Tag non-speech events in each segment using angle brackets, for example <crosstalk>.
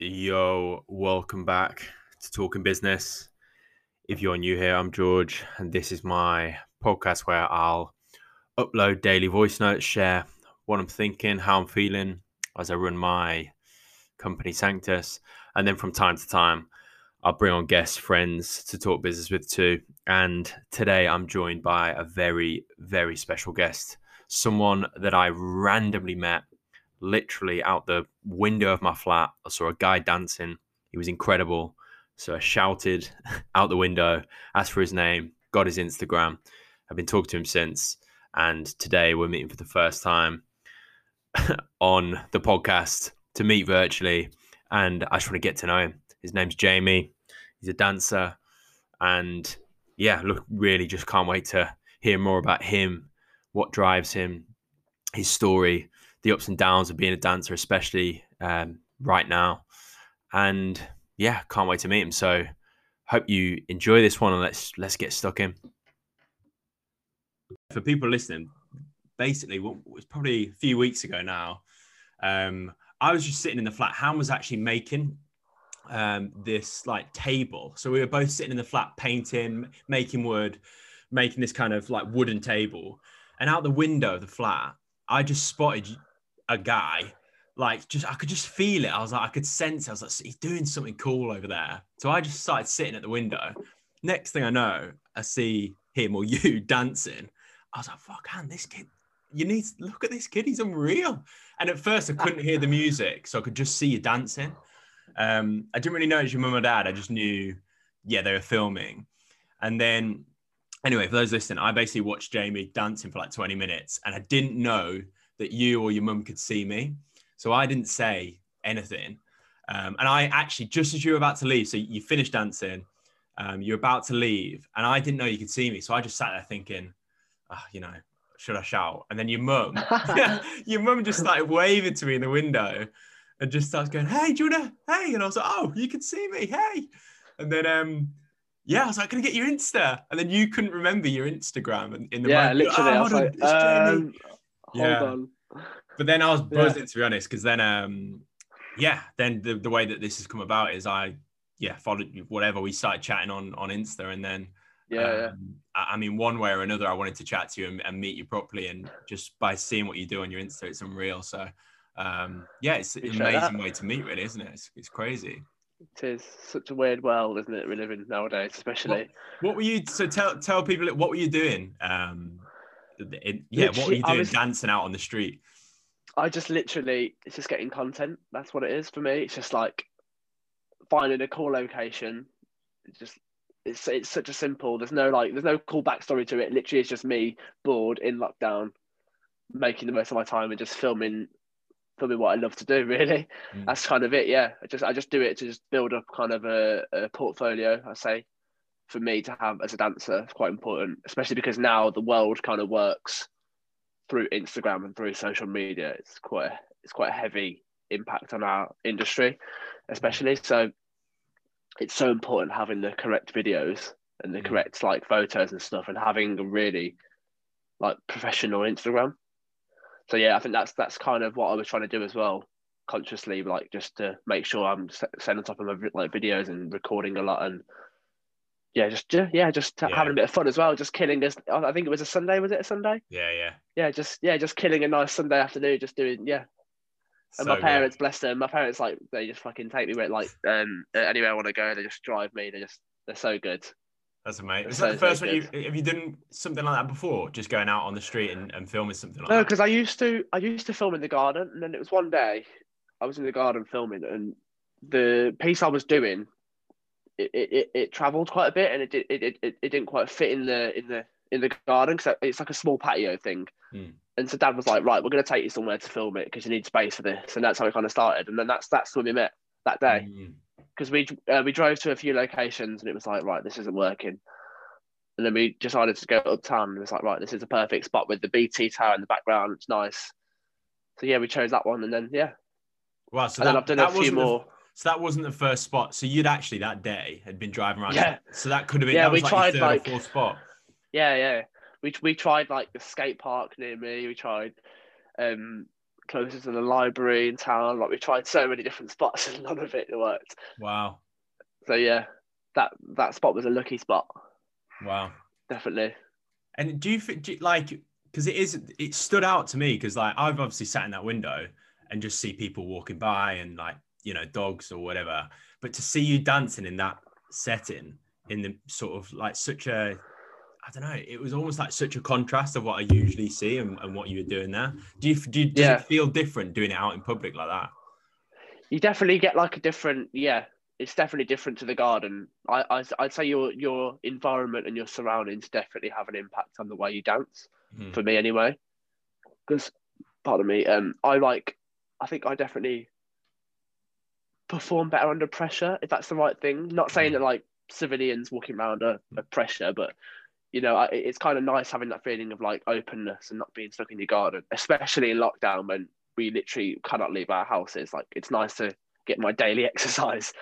Yo, welcome back to Talking Business. If you're new here, I'm George, and this is my podcast where I'll upload daily voice notes, share what I'm thinking, how I'm feeling as I run my company Sanctus, and then from time to time, I'll bring on guests, friends to talk business with too. And today I'm joined by a very, very special guest, someone that I randomly met literally out the window of my flat. I saw a guy dancing. He was incredible. So I shouted <laughs> out the window, asked for his name, got his Instagram. I've been talking to him since. And today we're meeting for the first time <laughs> on the podcast to meet virtually. And I just want to get to know him. His name's Jamie. He's a dancer. And yeah, look, really just can't wait to hear more about him, what drives him, his story, the ups and downs of being a dancer, especially um, right now. And yeah, can't wait to meet him. So hope you enjoy this one and let's let's get stuck in. For people listening, basically, what was probably a few weeks ago now. Um, I was just sitting in the flat. Ham was actually making um, this like table. So we were both sitting in the flat, painting, making wood, making this kind of like wooden table. And out the window of the flat, I just spotted a guy like just I could just feel it. I was like, I could sense. It. I was like, he's doing something cool over there. So I just started sitting at the window. Next thing I know, I see him or you <laughs> dancing. I was like, fuck, man, this kid. You need to look at this kid. He's unreal. And at first, I couldn't hear the music, so I could just see you dancing. Um, I didn't really know it was your mum or dad. I just knew, yeah, they were filming. And then, anyway, for those listening, I basically watched Jamie dancing for like 20 minutes, and I didn't know that you or your mum could see me. So I didn't say anything. Um, and I actually, just as you were about to leave, so you finished dancing, um, you're about to leave, and I didn't know you could see me. So I just sat there thinking, oh, you know, should I shout? And then your mum, <laughs> <laughs> your mum just started waving to me in the window and just starts going, hey, do you wanna, hey? And I was like, oh, you can see me, hey. And then, um, yeah, I was like, can I get your Insta? And then you couldn't remember your Instagram in, in the yeah, moment. literally. Oh, I was like, um, hold yeah. on. But then I was buzzing yeah. to be honest, because then um yeah, then the, the way that this has come about is I yeah followed whatever we started chatting on on Insta, and then yeah, um, yeah. I, mean one way or another, I wanted to chat to you and, and, meet you properly, and just by seeing what you do on your Insta, it's unreal. So um yeah, it's an amazing way to meet, really, isn't it? It's, it's crazy. It is such a weird world, isn't it? We live in nowadays, especially. What, what were you? So tell tell people what were you doing? Um, in, yeah, Literally, what were you doing? Was, dancing out on the street. I just literally, it's just getting content. That's what it is for me. It's just like finding a cool location. It's just it's it's such a simple. There's no like there's no cool backstory to it. Literally, it's just me bored in lockdown, making the most of my time and just filming filming what I love to do. <laughs> Really, mm. that's kind of it. Yeah, I just I just do it to just build up kind of a, a portfolio. I say for me to have as a dancer, it's quite important, especially because now the world kind of works through Instagram and through social media. It's quite a, it's quite a heavy impact on our industry, especially. So it's so important having the correct videos and the mm. correct like photos and stuff, and having a really like professional Instagram. So yeah, I think that's that's kind of what I was trying to do as well, consciously, like just to make sure I'm setting on top of my like videos and recording a lot and yeah, just yeah, just yeah. having a bit of fun as well. Just killing this. I think it was a Sunday. Was it a Sunday? Yeah, yeah. Yeah, just yeah, just killing a nice Sunday afternoon. Just doing yeah. And so my parents, good. bless them, my parents like they just fucking take me where like um anywhere I want to go. They just drive me. They just they're so good. That's amazing. Is that the first so one you have you done something like that before? Just going out on the street and, and filming something like no, that? No, because I used to I used to film in the garden, and then it was one day I was in the garden filming, and the piece I was doing it, it, it travelled quite a bit and it, did, it, it, it didn't quite fit in the in the in the garden because it's like a small patio thing. Mm. And so Dad was like, "Right, we're going to take you somewhere to film it because you need space for this." And that's how it kind of started. And then that's that's when we met that day because mm. we uh, we drove to a few locations and it was like, "Right, this isn't working." And then we decided to go uptown and it was like, "Right, this is a perfect spot with the BT tower in the background. It's nice." So yeah, we chose that one, and then yeah. Wow, so and that, then I've done a few more. So that wasn't the first spot. So you'd actually that day had been driving around. Yeah. So that could have been. Yeah, we like tried like fourth spot. Yeah, yeah. We we tried like the skate park near me. We tried um closest to the library in town. Like we tried so many different spots <laughs> and none of it worked. Wow. So yeah, that that spot was a lucky spot. Wow. Definitely. And do you think like because it is it stood out to me because like I've obviously sat in that window and just see people walking by and like you know dogs or whatever, but to see you dancing in that setting in the sort of like such a I don't know. It was almost like such a contrast of what I usually see and, and what you were doing there. Do you do? You, does Yeah. it feel different doing it out in public like that? You definitely get like a different yeah. It's definitely different to the garden. I, I I'd say your your environment and your surroundings definitely have an impact on the way you dance. Mhm. for me anyway. Because, pardon me, um, I like, I think I definitely perform better under pressure, if that's the right thing. Not saying mm. that like civilians walking around are, are mm. pressure, but you know, I, it's kind of nice having that feeling of like openness and not being stuck in your garden, especially in lockdown when we literally cannot leave our houses. Like, it's nice to get my daily <laughs> exercise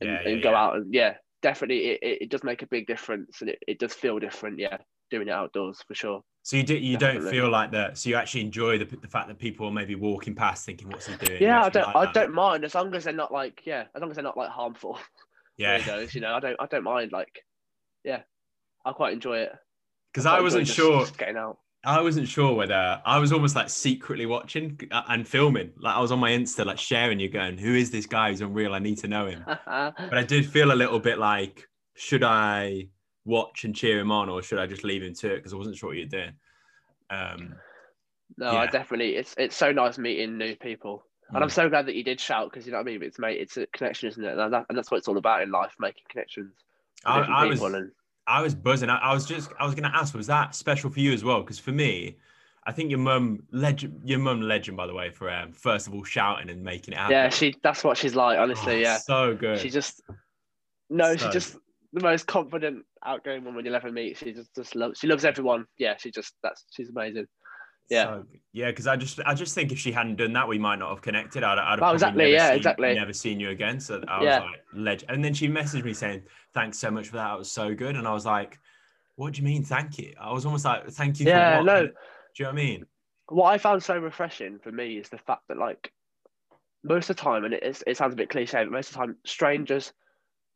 and, Yeah, yeah, and go yeah. out and yeah, definitely, it, it, it does make a big difference and it, it does feel different. Yeah, doing it outdoors for sure. So you do, you don't feel like that. So you actually enjoy the, the fact that people are maybe walking past thinking, "What's he doing?" Yeah, I don't. like I that? don't mind as long as they're not like yeah, as long as they're not like harmful. <laughs> Yeah, you know, I don't. I don't mind. Like, yeah, I quite enjoy it. because quite I wasn't just- sure. just getting out. I wasn't sure whether I was almost like secretly watching uh, and filming. Like I was on my Insta, like sharing you, going, "Who is this guy? Who's unreal. I need to know him." <laughs> But I did feel a little bit like, should I watch and cheer him on, or should I just leave him to it? Because I wasn't sure what you're doing. Um, no, I definitely. It's it's so nice meeting new people, and I'm Mm. so glad that you did shout because you know what I mean. It's mate, it's a connection, isn't it? And, that, and that's what it's all about in life, making connections. I, I was, and I was buzzing. I, I was just, I was going to ask, was that special for you as well? Because for me, I think your mum, legend, your mum, legend, by the way, for um, first of all shouting and making it happen. yeah, she. That's what she's like. Honestly, Oh, yeah. so good. She just no, So- she just the most confident, outgoing woman you'll ever meet. She just just loves. She loves everyone. Yeah, she just that's she's amazing. Yeah. So, yeah, because I just I just think if she hadn't done that, we might not have connected. I'd, I'd have Oh, exactly, never yeah, seen, exactly. never seen you again. So I was Yeah. like, legend. And then she messaged me saying, "Thanks so much for that. It was so good." And I was like, "What do you mean, thank you?" I was almost like, "Thank you." Yeah, for what? no. Do you know what I mean? what I found so refreshing for me is the fact that like most of the time, and it, it sounds a bit cliche, but most of the time, strangers,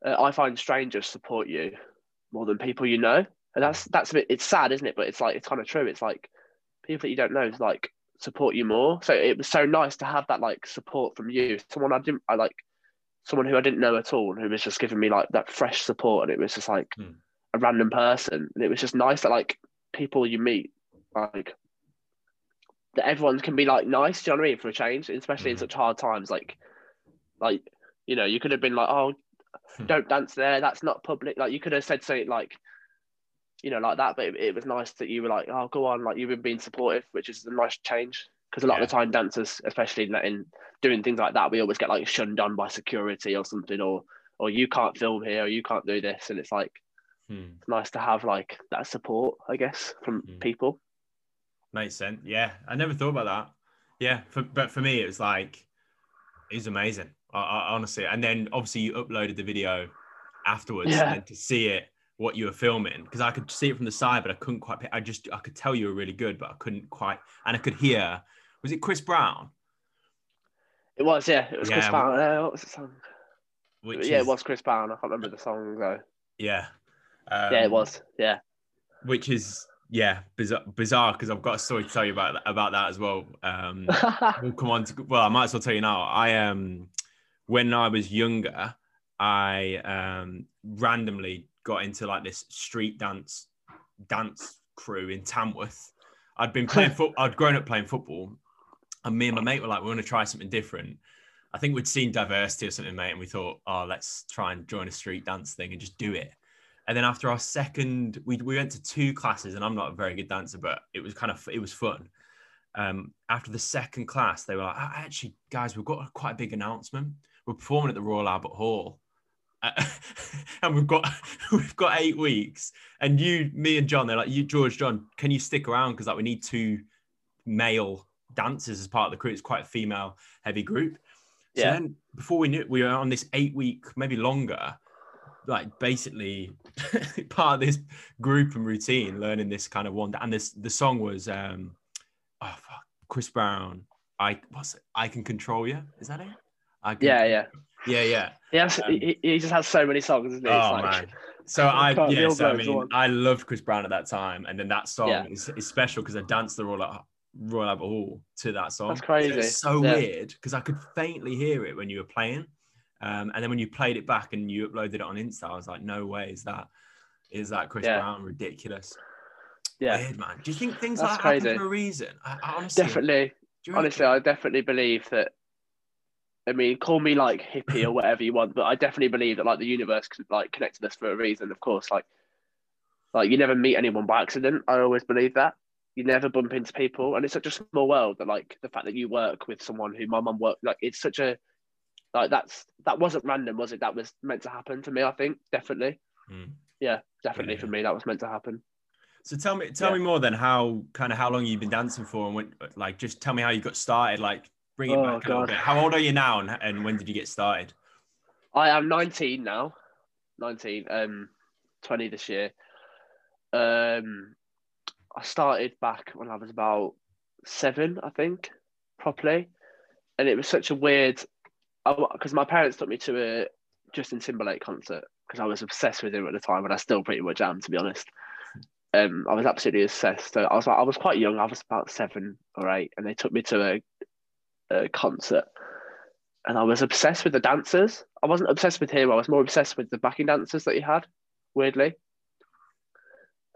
uh, I find strangers support you more than people you know, and that's that's a bit. It's sad, isn't it? But it's like it's kind of true. It's like people that you don't know like support you more. So it was so nice to have that like support from you, someone I didn't, I like, someone who I didn't know at all, who was just giving me like that fresh support, and it was just like Hmm. a random person, and it was just nice that like people you meet like that everyone can be like nice. Do you know what I mean? For a change, especially in Mhm. such hard times, like, like you know, you could have been like, oh, Hmm. Don't dance there. That's not public. Like you could have said something like, you know, like that. But it, it was nice that you were like, oh, go on. Like you've been being supportive, which is a nice change. Because a lot of the time, dancers, especially in, in doing things like that, we always get like shunned on by security or something, or or you can't film here, or you can't do this, and it's like Hmm. it's nice to have like that support, I guess, from Hmm. people. Makes sense. Yeah, I never thought about that. Yeah, for, but for me, it was like it was amazing. I, I, honestly, and then obviously you uploaded the video afterwards, Yeah. and to see it, what you were filming, because I could see it from the side, but I couldn't quite. I just I could tell you were really good, but I couldn't quite, and I could hear. Was it Chris Brown? It was, yeah, it was Chris Yeah, Brown. Uh, what was the song? Which yeah, is- it was Chris Brown. I can't remember the song though. Yeah. Um, yeah, it was. Yeah. Which is yeah bizarre bizarre because I've got a story to tell you about that, about that as well. Um, <laughs> we'll come on to well i might as well tell you now i um when i was younger i um randomly got into like this street dance dance crew in tamworth. I'd been playing <laughs> foot i'd grown up playing football and me and my mate were like we want to try something different. I think we'd seen diversity or something mate and we thought oh let's try and join a street dance thing and just do it. And then after our second we, we went to two classes and i'm not a very good dancer but it was kind of it was fun. Um, after the second class, they were like, "Ah, actually, guys, we've got quite a big announcement. We're performing at the Royal Albert Hall. Uh, <laughs> and we've got <laughs> we've got eight weeks. And you, me, and John, they're like, you, George, John, can you stick around? Because like we need two male dancers as part of the crew. It's quite a female heavy group. So Yeah. then before we knew it, we were on this eight week, maybe longer, like basically <laughs> part of this group and routine, learning this kind of one. And this the song was um oh fuck, Chris Brown. I what's it? I can control you. Is that it? I can, Yeah, yeah. yeah, yeah. He, has, Um, he, he just has so many songs, isn't he? Oh like, man. <laughs> So I Can't yeah, so I mean. I loved Chris Brown at that time, and then that song Yeah. is, is special because I danced the Royal Royal Albert Hall to that song. That's So crazy. it's so Yeah. weird because I could faintly hear it when you were playing, um, and then when you played it back and you uploaded it on Insta, I was like, no way, is that is that Chris Yeah. Brown? Ridiculous. yeah, Weird man. Do you think things That's like that happen for a reason? I, I honestly, definitely. Honestly. I definitely believe that. I mean, call me like hippie or whatever you want, but I definitely believe that like the universe could like connected us for a reason. Of course, like like you never meet anyone by accident. I always believe that you never bump into people, and it's such a small world that like the fact that you work with someone who my mum worked like it's such a like that's that wasn't random, was it? That was meant to happen to me. I think definitely, Mm. yeah, definitely Yeah. for me that was meant to happen. So tell me, tell Yeah. me more then. How kind of how long you've been dancing for, and when, like, just tell me how you got started. Like, bring it Oh, back a little God. bit. How old are you now, and, and when did you get started? I am 19 now. 19, um, 20 this year. Um, I started back when I was about seven, I think, properly. And it was such a weird, because my parents took me to a Justin Timberlake concert because I was obsessed with him at the time, and I still pretty much am, to be honest. Um, I was absolutely obsessed. So I was like, I was quite young. I was about seven or eight, and they took me to a, a concert and I was obsessed with the dancers. I wasn't obsessed with him. I was more obsessed with the backing dancers that he had, weirdly.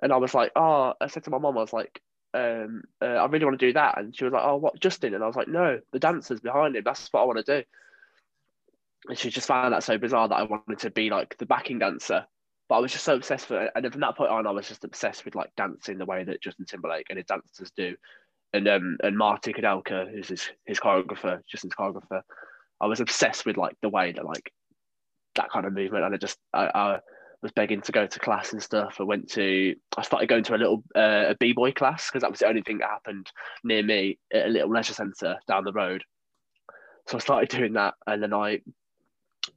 And I was like, oh, I said to my mom, I was like, um, uh, I really want to do that. And she was like, oh, what, Justin? And I was like, no, the dancers behind him. That's what I want to do. And she just found that so bizarre that I wanted to be like the backing dancer. But I was just so obsessed with it. And from that point on, I was just obsessed with like dancing the way that Justin Timberlake and his dancers do. And um, and Marty Kudelka, who's his, his choreographer, Justin's choreographer, I was obsessed with like the way that like that kind of movement, and I just I, I was begging to go to class and stuff. I went to I started going to a little uh, a b boy class because that was the only thing that happened near me at a little leisure centre down the road. So I started doing that, and then I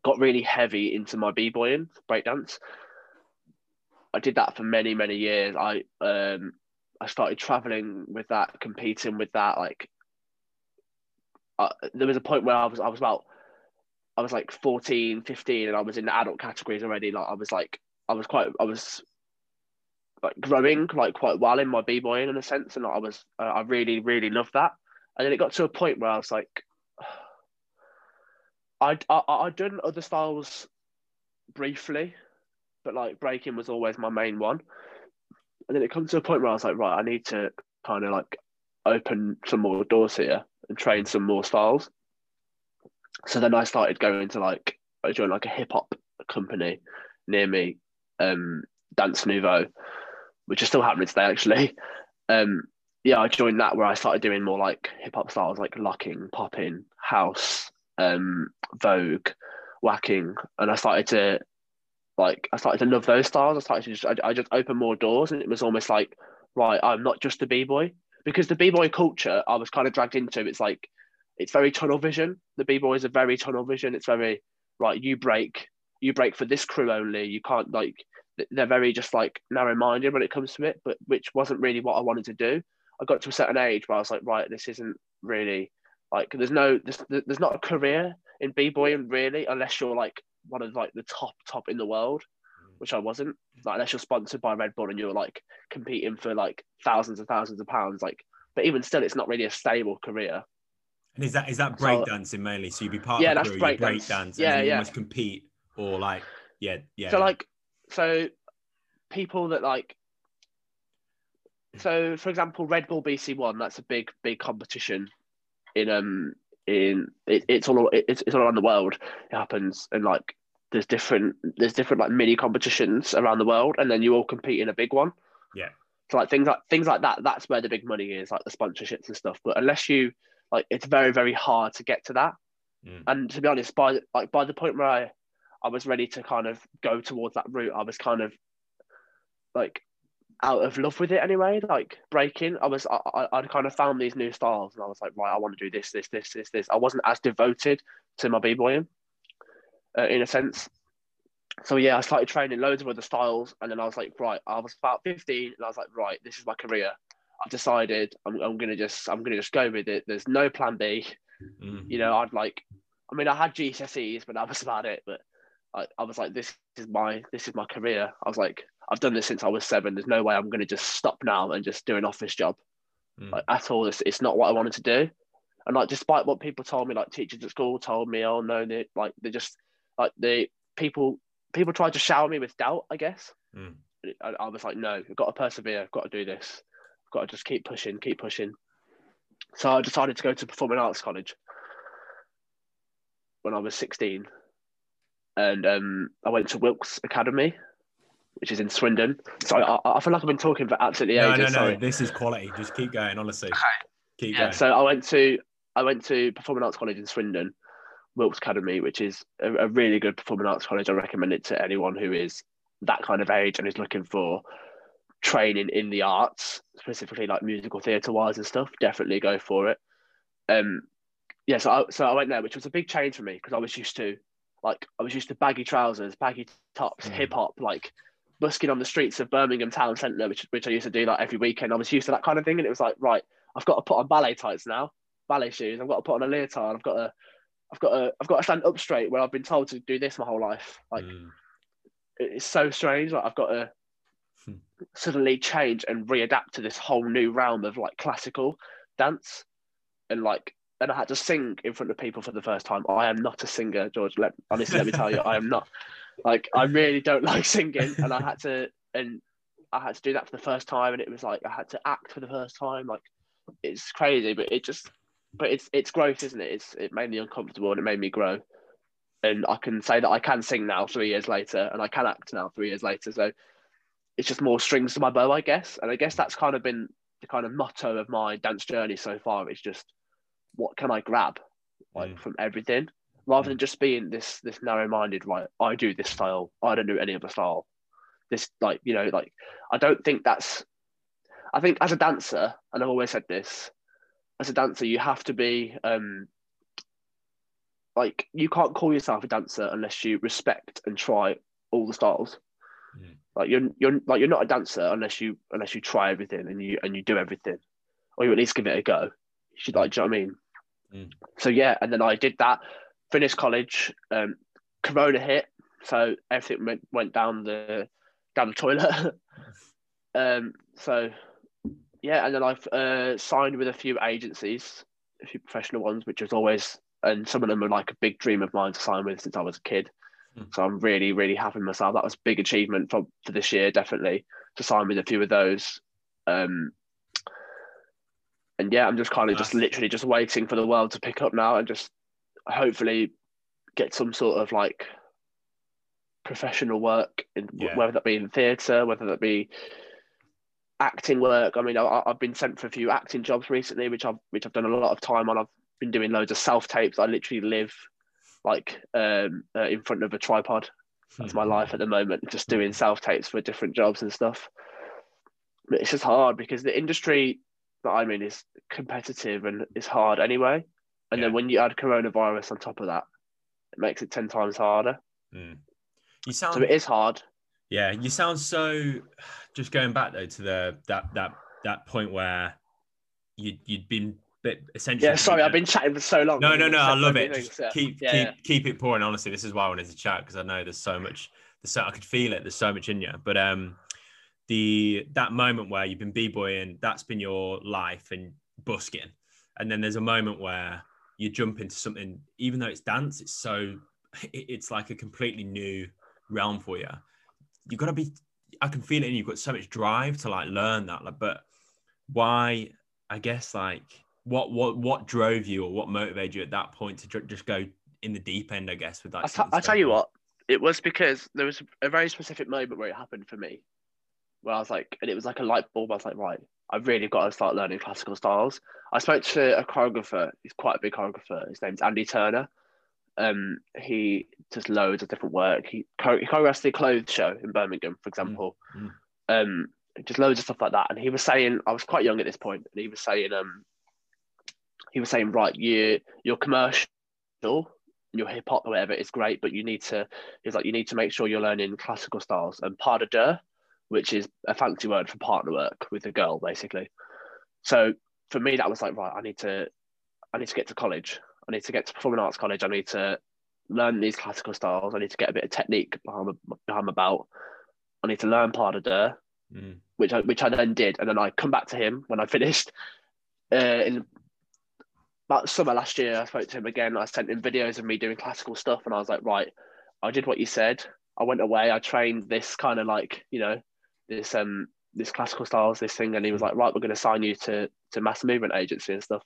got really heavy into my b boying breakdance. I did that for many many years. I um I started traveling with that, competing with that, like uh, there was a point where I was I was about I was like 14, 15 and I was in the adult categories already. Like I was like I was quite I was like growing like quite well in my b-boying in a sense and like, I was uh, I really really loved that. And then it got to a point where I was like <sighs> I'd I, I'd done other styles briefly, but like breaking was always my main one. And then it comes to a point where I was like, right, I need to kind of like open some more doors here and train some more styles. So then I started going to like I joined like a hip hop company near me, um, Dance Nouveau, which is still happening today actually. <laughs> Um, yeah, I joined that where I started doing more like hip hop styles like locking, popping, house, um, Vogue, waacking, and I started to like I started to love those styles. I started to just I, I just opened more doors, and it was almost like right, I'm not just a b boy because the b boy culture I was kind of dragged into. It's like it's very tunnel vision. The b boys are very tunnel vision. It's very right. You break, you break for this crew only. You can't like they're very just like narrow minded when it comes to it, but which wasn't really what I wanted to do. I got to a certain age where I was like, right, this isn't really like there's no there's, there's not a career in b boying really unless you're like one of like the top top in the world, which I wasn't. Like unless you're sponsored by Red Bull and you're like competing for like thousands and thousands of pounds, like. But even still, it's not really a stable career. And is that is that So- breakdancing mainly? So you'd be part Yeah, of the that's crew, breakdance. break dance, Yeah, then you yeah. almost compete or like yeah, yeah. So like, so people that like, so for example, Red Bull BC One, that's a big big competition in um in it, it's all it's, it's all around the world. It happens and like there's different there's different like mini competitions around the world, and then you all compete in a big one. Yeah. So like things like things like that, that's where the big money is, like the sponsorships and stuff. But unless you like, it's very very hard to get to that. Mm. And to be honest, by like by the point where I I was ready to kind of go towards that route, I was kind of like out of love with it anyway. Like breaking, I was I, I I'd kind of found these new styles, and I was like, right, I want to do this, this, this, this, this. I wasn't as devoted to my b-boying, uh, in a sense. So yeah, I started training loads of other styles, and then I was like, right, I was about fifteen, and I was like, right, this is my career. I've decided I'm, I'm gonna just I'm gonna just go with it. There's no plan B. Mm. You know, I'd like I mean I had GCSEs, but that was about it. But I, I was like, this is my this is my career. I was like, I've done this since I was seven. There's no way I'm gonna just stop now and just do an office job. Mm. Like at all. It's, it's not what I wanted to do. And like despite what people told me, like teachers at school told me, oh no, they like they just like the people people tried to shower me with doubt, I guess. Mm. I, I was like, no, I've got to persevere, I've got to do this, I've got to just keep pushing, keep pushing. So I decided to go to Performing Arts College when I was 16. And um, I went to Wilkes Academy, which is in Swindon. So I, I feel like I've been talking for absolutely No, ages. no, no. sorry. This is quality. Just keep going. Honestly, Okay. keep Yeah, going. so I went to I went to Performing Arts College in Swindon, Wilkes Academy, which is a, a really good performing arts college. I recommend it to anyone who is that kind of age and is looking for training in the arts, specifically like musical theatre wise and stuff. Definitely go for it. Um, yeah, so I, so I went there, which was a big change for me because I was used to like I was used to baggy trousers, baggy tops, Mm. hip hop, like busking on the streets of Birmingham town centre, which which I used to do like every weekend. I was used to that kind of thing, and it was like right, I've got to put on ballet tights now, ballet shoes. I've got to put on a leotard. I've got to, I've got to, I've got to stand up straight. Where I've been told to do this my whole life. Like Mm. it's so strange. Like I've got to Hmm. suddenly change and readapt to this whole new realm of like classical dance, and like, and I had to sing in front of people for the first time. I am not a singer, George. Let honestly, let me tell you, I am not. <laughs> Like, I really don't <laughs> like singing, and I had to, and I had to do that for the first time, and it was like I had to act for the first time. Like, it's crazy, but it just, but it's it's growth, isn't it? It's it made me uncomfortable and it made me grow and I can say that I can sing now three years later, and I can act now three years later. So it's just more strings to my bow, I guess. And I guess that's kind of been the kind of motto of my dance journey so far. It's just what can I grab, like Mm. from everything, rather than just being this this narrow minded. Right, I do this style. I don't do any other style. This like you know like I don't think that's. I think as a dancer, and I've always said this, as a dancer, you have to be um, like you can't call yourself a dancer unless you respect and try all the styles. Mm. Like you're you're like you're not a dancer unless you unless you try everything and you and you do everything, or you at least give it a go. You should like, do you know what I mean? So yeah, and then I did that, finished college. Um, Corona hit, so everything went went down the down the toilet. <laughs> um, so yeah, and then I've uh, signed with a few agencies, a few professional ones, which was always, and some of them are like a big dream of mine to sign with since I was a kid. Mm. So I'm really, really happy with myself. That was a big achievement for, for this year, definitely, to sign with a few of those. Um, and yeah, I'm just kind of just literally just waiting for the world to pick up now and just hopefully get some sort of like professional work, in, Yeah. whether that be in theatre, whether that be acting work. I mean, I, I've been sent for a few acting jobs recently, which I've which I've done a lot of time on. I've been doing loads of self tapes. I literally live like um, uh, in front of a tripod. That's my life at the moment, just doing self tapes for different jobs and stuff. But it's just hard because the industry that I'm in is competitive and it's hard anyway. And Yeah. then when you add coronavirus on top of that, it makes it 10 times harder. Mm. You sound So it is hard. Yeah, you sound so. Just going back though to the that that that point where you you'd been bit essentially. Yeah, sorry, I've been chatting for so long. No, no, no. I love it. things, Just yeah. keep Yeah, keep yeah. keep it pouring. Honestly, this is why I wanted to chat because I know there's so much. There's so I could feel it. There's so much in you. But um, the that moment where you've been b-boying, that's been your life and busking, and then there's a moment where you jump into something, even though it's dance, it's so it's like a completely new realm for you. You've got to be. I can feel it, and you've got so much drive to like learn that. Like, but why? I guess like what what what drove you or what motivated you at that point to ju- just go in the deep end? I guess with like. I t- I tell you what, it was because there was a very specific moment where it happened for me, where I was like, and it was like a light bulb. I was like, right, I've really got to start learning classical styles. I spoke to a choreographer. He's quite a big choreographer. His name's Andy Turner. Um, he does loads of different work. He, he choreographed the Clothes show in Birmingham, for example. mm. Um, just loads of stuff like that. And he was saying, I was quite young at this point, and he was saying, um, he was saying, right, you you're commercial, your hip hop or whatever is great, but you need to, he's like, you need to make sure you're learning classical styles and pas de deux, which is a fancy word for partner work with a girl, basically. So for me, that was like right. I need to, I need to get to college. I need to get to performing arts college. I need to learn these classical styles. I need to get a bit of technique behind my, behind my belt. I need to learn pas de deux, Mm. which I which I then did, and then I come back to him when I <laughs> finished. Uh, in about summer last year, I spoke to him again. I sent him videos of me doing classical stuff, and I was like, right, I did what you said. I went away. I trained this kind of like you know this um this classical styles, this thing, and he was like, right, we're going to sign you to to mass movement agency and stuff.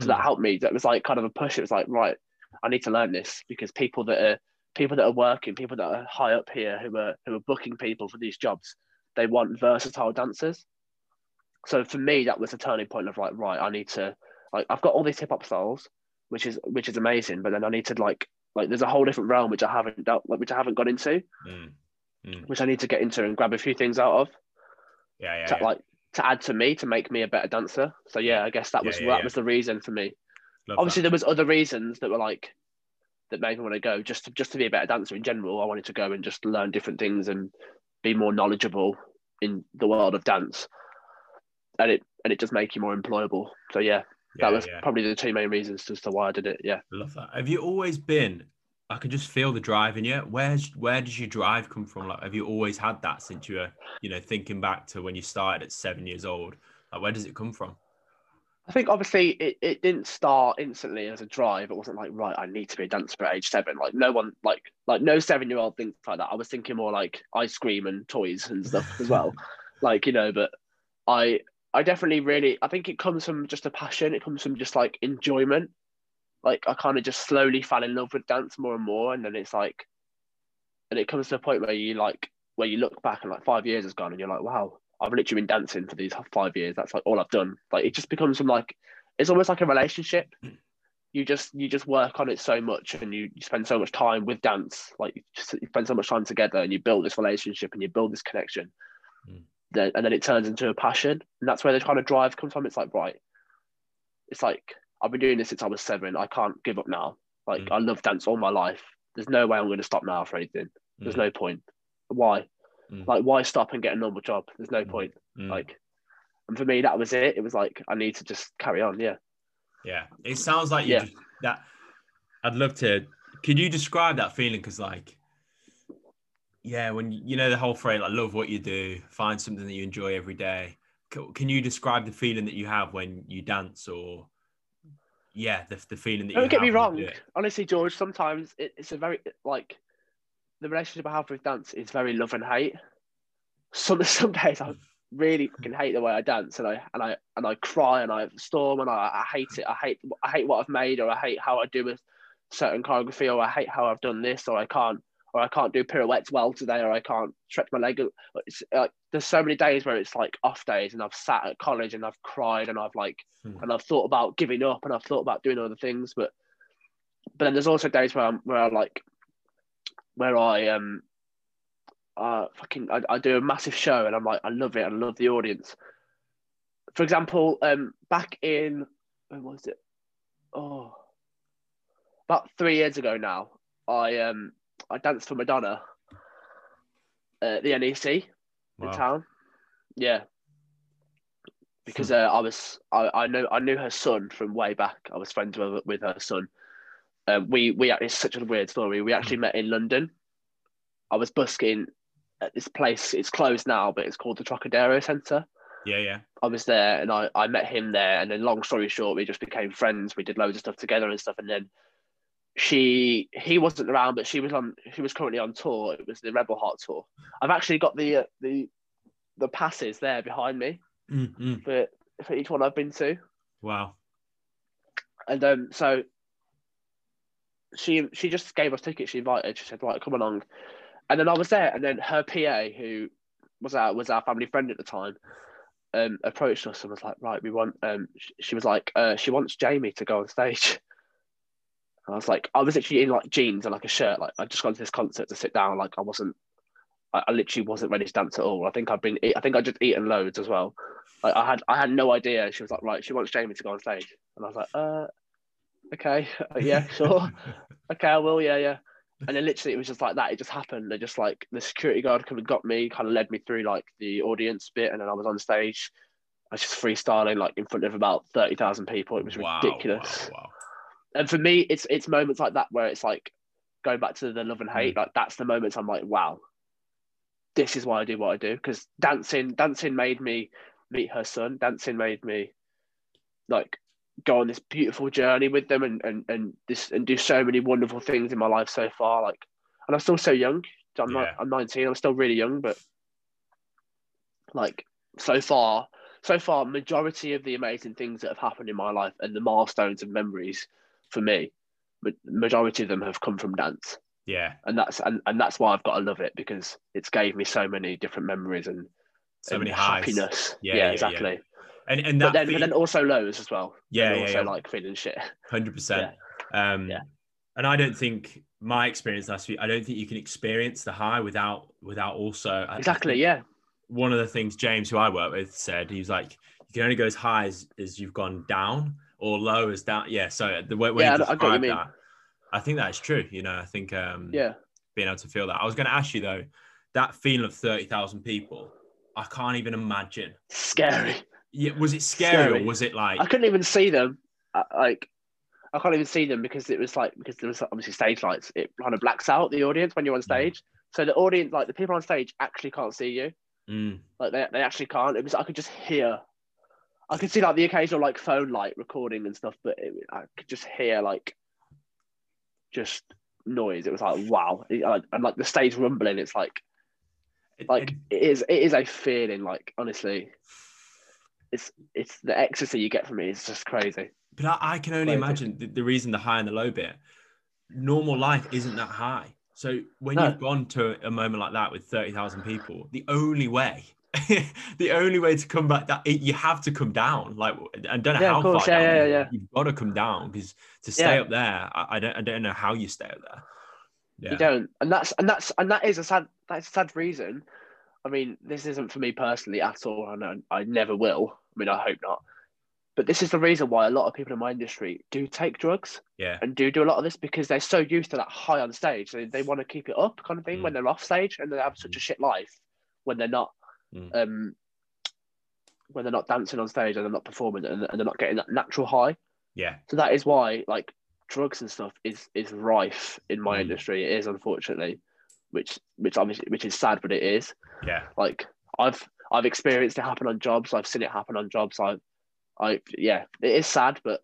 So that helped me. That was like kind of a push. It was like, right, I need to learn this because people that are people that are working, people that are high up here who are who are booking people for these jobs, they want versatile dancers. So for me, that was a turning point of like, right, I need to like I've got all these hip hop styles, which is which is amazing, but then I need to like like there's a whole different realm which I haven't dealt like which I haven't got into, Mm. Mm. which I need to get into and grab a few things out of Yeah, yeah, to yeah. like to add to me to make me a better dancer. So yeah, I guess that was yeah, that yeah. was the reason for me. Love Obviously, that. there was other reasons that were like that made me want to go just to, just to be a better dancer in general. I wanted to go and just learn different things and be more knowledgeable in the world of dance, and it and it just make you more employable. So yeah, yeah, that was yeah. probably the two main reasons as to why I did it. Yeah. I love that. Have you always been? I can just feel the drive in you. Where's where does your drive come from? Like, have you always had that since you were, you know, thinking back to when you started at seven years old? Like, where does it come from? I think obviously it, it didn't start instantly as a drive. It wasn't like right, I need to be a dancer at age seven. Like no one like like no seven year old thinks like that. I was thinking more like ice cream and toys and stuff as well. <laughs> like you know, but I I definitely really I think it comes from just a passion. It comes from just like enjoyment. Like I kind of just slowly fell in love with dance more and more, and then it's like, and it comes to a point where you like where you look back and like five years has gone, and you're like, wow, I've literally been dancing for these five years. That's like all I've done. Like it just becomes from like it's almost like a relationship. <clears throat> You just you just work on it so much, and you, you spend so much time with dance. Like you, just, you spend so much time together, and you build this relationship, and you build this connection. Mm. Then and then it turns into a passion, and that's where the kind of drive comes from. It's like right, it's like I've been doing this since I was seven. I can't give up now. Like Mm. I love dance all my life. There's no way I'm going to stop now for anything. There's Mm. no point. Why? Mm. Like why stop and get a normal job? There's no Mm. point. Mm. Like, and for me, that was it. It was like I need to just carry on. Yeah. Yeah, it sounds like you Yeah. just that. I'd love to. Could you describe that feeling? Because like, yeah, when you you know the whole phrase, like, love what you do, find something that you enjoy every day. Can you describe the feeling that you have when you dance, or yeah, the, the feeling that you Don't get me wrong. you do it? Honestly, George, sometimes it, it's a very like the relationship I have with dance is very love and hate. Some <laughs> some days I really fucking hate the way I dance, and I and I and I cry and I storm and I, I hate it. I hate I hate what I've made, or I hate how I do a certain choreography, or I hate how I've done this, or I can't, or I can't do pirouettes well today, or I can't stretch my leg. It's like there's so many days where it's like off days, and I've sat at college and I've cried and I've like Hmm. and I've thought about giving up and I've thought about doing other things, but but then there's also days where I'm where I like where I um uh fucking I, I do a massive show and I'm like I love it I love the audience. For example, um back in when was it? Oh about three years ago now, I um I danced for Madonna at the NEC in town. Yeah. Because uh, I was I, I know I knew her son from way back. I was friends with, with her son. Um, we we it's such a weird story. We actually met in London. I was busking at this place. It's closed now, but it's called the Trocadero Centre. Yeah, yeah. I was there and I, I met him there. And then, long story short, we just became friends. We did loads of stuff together and stuff. And then she, he wasn't around, but she was on. She was currently on tour. It was the Rebel Heart tour. I've actually got the uh, the the passes there behind me Mm, mm. for for each one I've been to. Wow. And um, so she she just gave us tickets. She invited. She said, "Right, come along." And then I was there, and then her PA, who was our was our family friend at the time, um, approached us and was like, "Right, we want." Um, sh- she was like, uh, "She wants Jamie to go on stage." <laughs> And I was like, I was actually in like jeans and like a shirt. Like I just gone to this concert to sit down. Like I wasn't. I, I literally wasn't ready to dance at all. I think I've been. I think I just eaten loads as well. Like I had. I had no idea. She was like, "Right, she wants Jamie to go on stage," and I was like, "Uh, okay, <laughs> yeah, sure." <laughs> okay, I will, yeah, yeah. And then literally it was just like that. It just happened. They just like the security guard kind of got me, kind of led me through like the audience bit, and then I was on stage. I was just freestyling like in front of about thirty thousand people. It was Wow, ridiculous. Wow, wow. And for me, it's it's moments like that where it's like going back to the love and Mm. hate. Like that's the moments I'm like, wow, this is why I do what I do. Because dancing, dancing made me meet her son. Dancing made me like go on this beautiful journey with them and and and this and do so many wonderful things in my life so far. Like, and I'm still so young. I'm not. Yeah. I'm 19. I'm still really young, but like so far, so far, majority of the amazing things that have happened in my life and the milestones and memories for me, ma- majority of them have come from dance, Yeah. and that's and, and that's why I've got to love it because it's gave me so many different memories and, So and many highs. happiness. Yeah, Yeah, yeah, yeah. exactly. And and But that then, feel- but then also lows as well. yeah, and yeah, also yeah. like feeling shit. Hundred percent. Um, Yeah. And I don't think my experience last week. I don't think you can experience the high without without also Exactly. Yeah. One of the things James, who I work with, said he was like, you can only go as high as, as you've gone down or low as down. Yeah. So the way when Yeah, you I- I describe that, I think that's true. You know, I think um, Yeah. being able to feel that. I was going to ask you though, that feeling of thirty thousand people. I can't even imagine. Scary. Yeah, was it scary, Scary. or was it like? I couldn't even see them. I, like, I can't even see them because it was like because there was obviously stage lights. It kind of blacks out the audience when you're on stage. So the audience, like the people on stage, actually can't see you. Mm, Like they, they actually can't. It was I could just hear. I could see like the occasional like phone light recording and stuff, but it, I could just hear like just noise. It was like wow, It- like, and like the stage rumbling. It's like it- like it- it is it is a feeling. Like honestly, it's it's the ecstasy you get from it. It's just crazy. But I, I can only Crazy. imagine the, the reason the high and the low bit. Normal life isn't that high. So when No. you've gone to a moment like that with thirty thousand people, the only way, <laughs> the only way to come back that you have to come down. Like I don't know Yeah, how far Yeah, down yeah, yeah. you've got to come down because to stay up there, I, I don't I don't know how you stay up there. Yeah. You don't, and that's and that's and that is a sad that's a sad reason. I mean, this isn't for me personally at all, and I, I never will. I mean, I hope not. But this is the reason why a lot of people in my industry do take drugs Yeah. and do do a lot of this because they're so used to that high on stage. They, they want to keep it up, kind of thing, Mm. when they're off stage, and they have such a shit life when they're not, Mm. um, when they're not dancing on stage and they're not performing and, and they're not getting that natural high. Yeah. So that is why like drugs and stuff is is rife in my Mm. industry. It is unfortunately, which which obviously which is sad, but it is. Yeah. Like I've I've experienced it happen on jobs. I've seen it happen on jobs. I I yeah, it is sad, but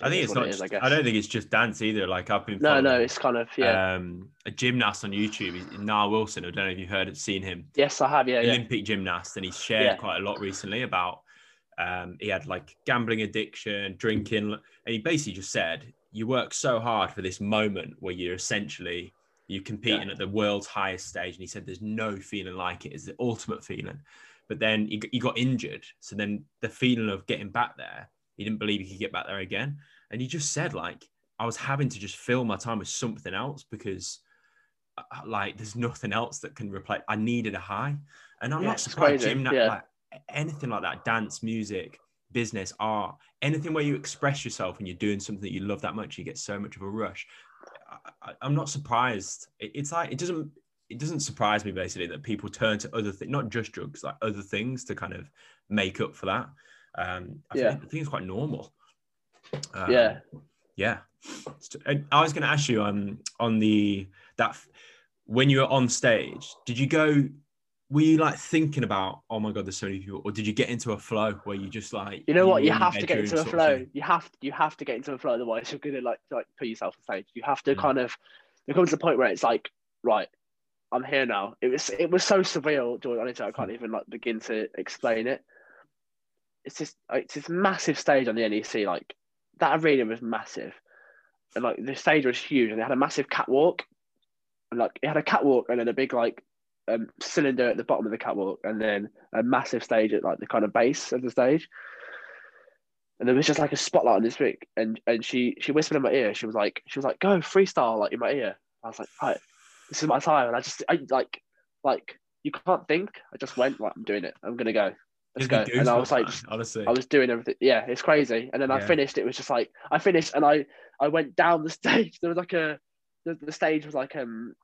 I think it's not. it is, just, I I, don't think it's just dance either. Like I've been. No, no, it's kind of yeah. Um, a gymnast on YouTube, Nile Wilson. I don't know if you've heard seen him. yes, I have. Yeah, yeah, Olympic gymnast, and he's shared Yeah. quite a lot recently about um, he had like gambling addiction, drinking, and he basically just said, "You work so hard for this moment where you're essentially you're competing at the world's highest stage." And he said, "There's no feeling like it. It's the ultimate feeling." But then he, he got injured, so then the feeling of getting back there, he didn't believe he could get back there again, and he just said like, "I was having to just fill my time with something else because." uh, Like there's nothing else that can replace. I needed a high, and I'm Yeah, not surprised. Gymna- yeah. like, anything like that dance music business art anything where you express yourself and you're doing something that you love that much you get so much of a rush I, i'm not surprised it, it's like it doesn't it doesn't surprise me basically that people turn to other things not just drugs like other things to kind of make up for that um i, Yeah. think, I think it's quite normal um, Yeah. yeah and i was going to ask you um on the that when you were on stage did you go were you like thinking about oh my god there's so many people or did you get into a flow where you just like You know what? You have to get into a flow. You have you have to get into a flow, otherwise you're gonna like like put yourself on stage. You have to Mm. kind of. There comes a point where it's like, right, I'm here now. It was it was so surreal, Jordan. Honestly, I can't even like begin to explain it. It's just it's this massive stage on the NEC. Like that arena was massive, and like the stage was huge, and they had a massive catwalk, and like it had a catwalk and then a big like um, cylinder at the bottom of the catwalk, and then a massive stage at like the kind of base of the stage. And there was just like a spotlight on this big, and and she she whispered in my ear. She was like, she was like, "Go freestyle!" Like in my ear. I was like, "Right, this is my time." And I just, I like, like you can't think. I just went, like I'm doing it. I'm gonna go. Let's go. And I was like, just, honestly I was doing everything. Yeah, it's crazy. And then I finished. It was just like I finished, and I I went down the <laughs> stage. There was like a the, the stage was like um,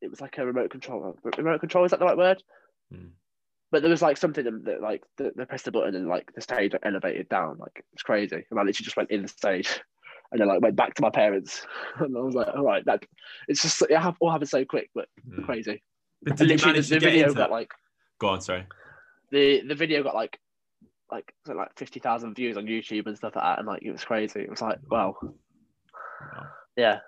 it was like a remote control. Remote control is that the right word? Hmm. but there was like something that, that like the, they pressed the button and like the stage elevated down. Like it's crazy. And I literally just went in the stage <laughs> and then like went back to my parents. <laughs> and I was like, all right, that it's just it all happened so quick, but mm. crazy. But did you manage the, the video got like go on, sorry. The the video got like like like fifty thousand views on YouTube and stuff like that, and like it was crazy. It was like, wow. wow. Yeah.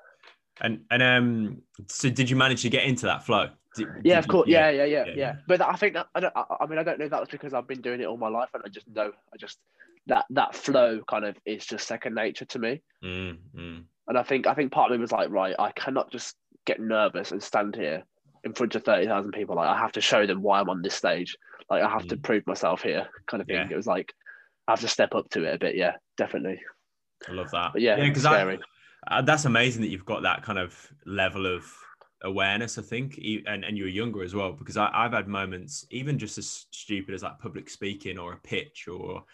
And and um, so did you manage to get into that flow? Did, yeah, did of course. You, yeah, yeah, yeah, yeah, yeah, But I think that, I don't. I, mean, I don't know if that was because I've been doing it all my life, and I just know. I just that that flow kind of is just second nature to me. Mm, mm. And I think I think part of me was like, right, I cannot just get nervous and stand here in front of thirty thousand people. Like I have to show them why I'm on this stage. Like I have mm. to prove myself here, kind of thing. Yeah. It was like I have to step up to it a bit. Yeah, definitely. I love that. But yeah, yeah, because uh, that's amazing that you've got that kind of level of awareness. I think, and and you're younger as well. Because I, I've had moments, even just as stupid as like public speaking or a pitch or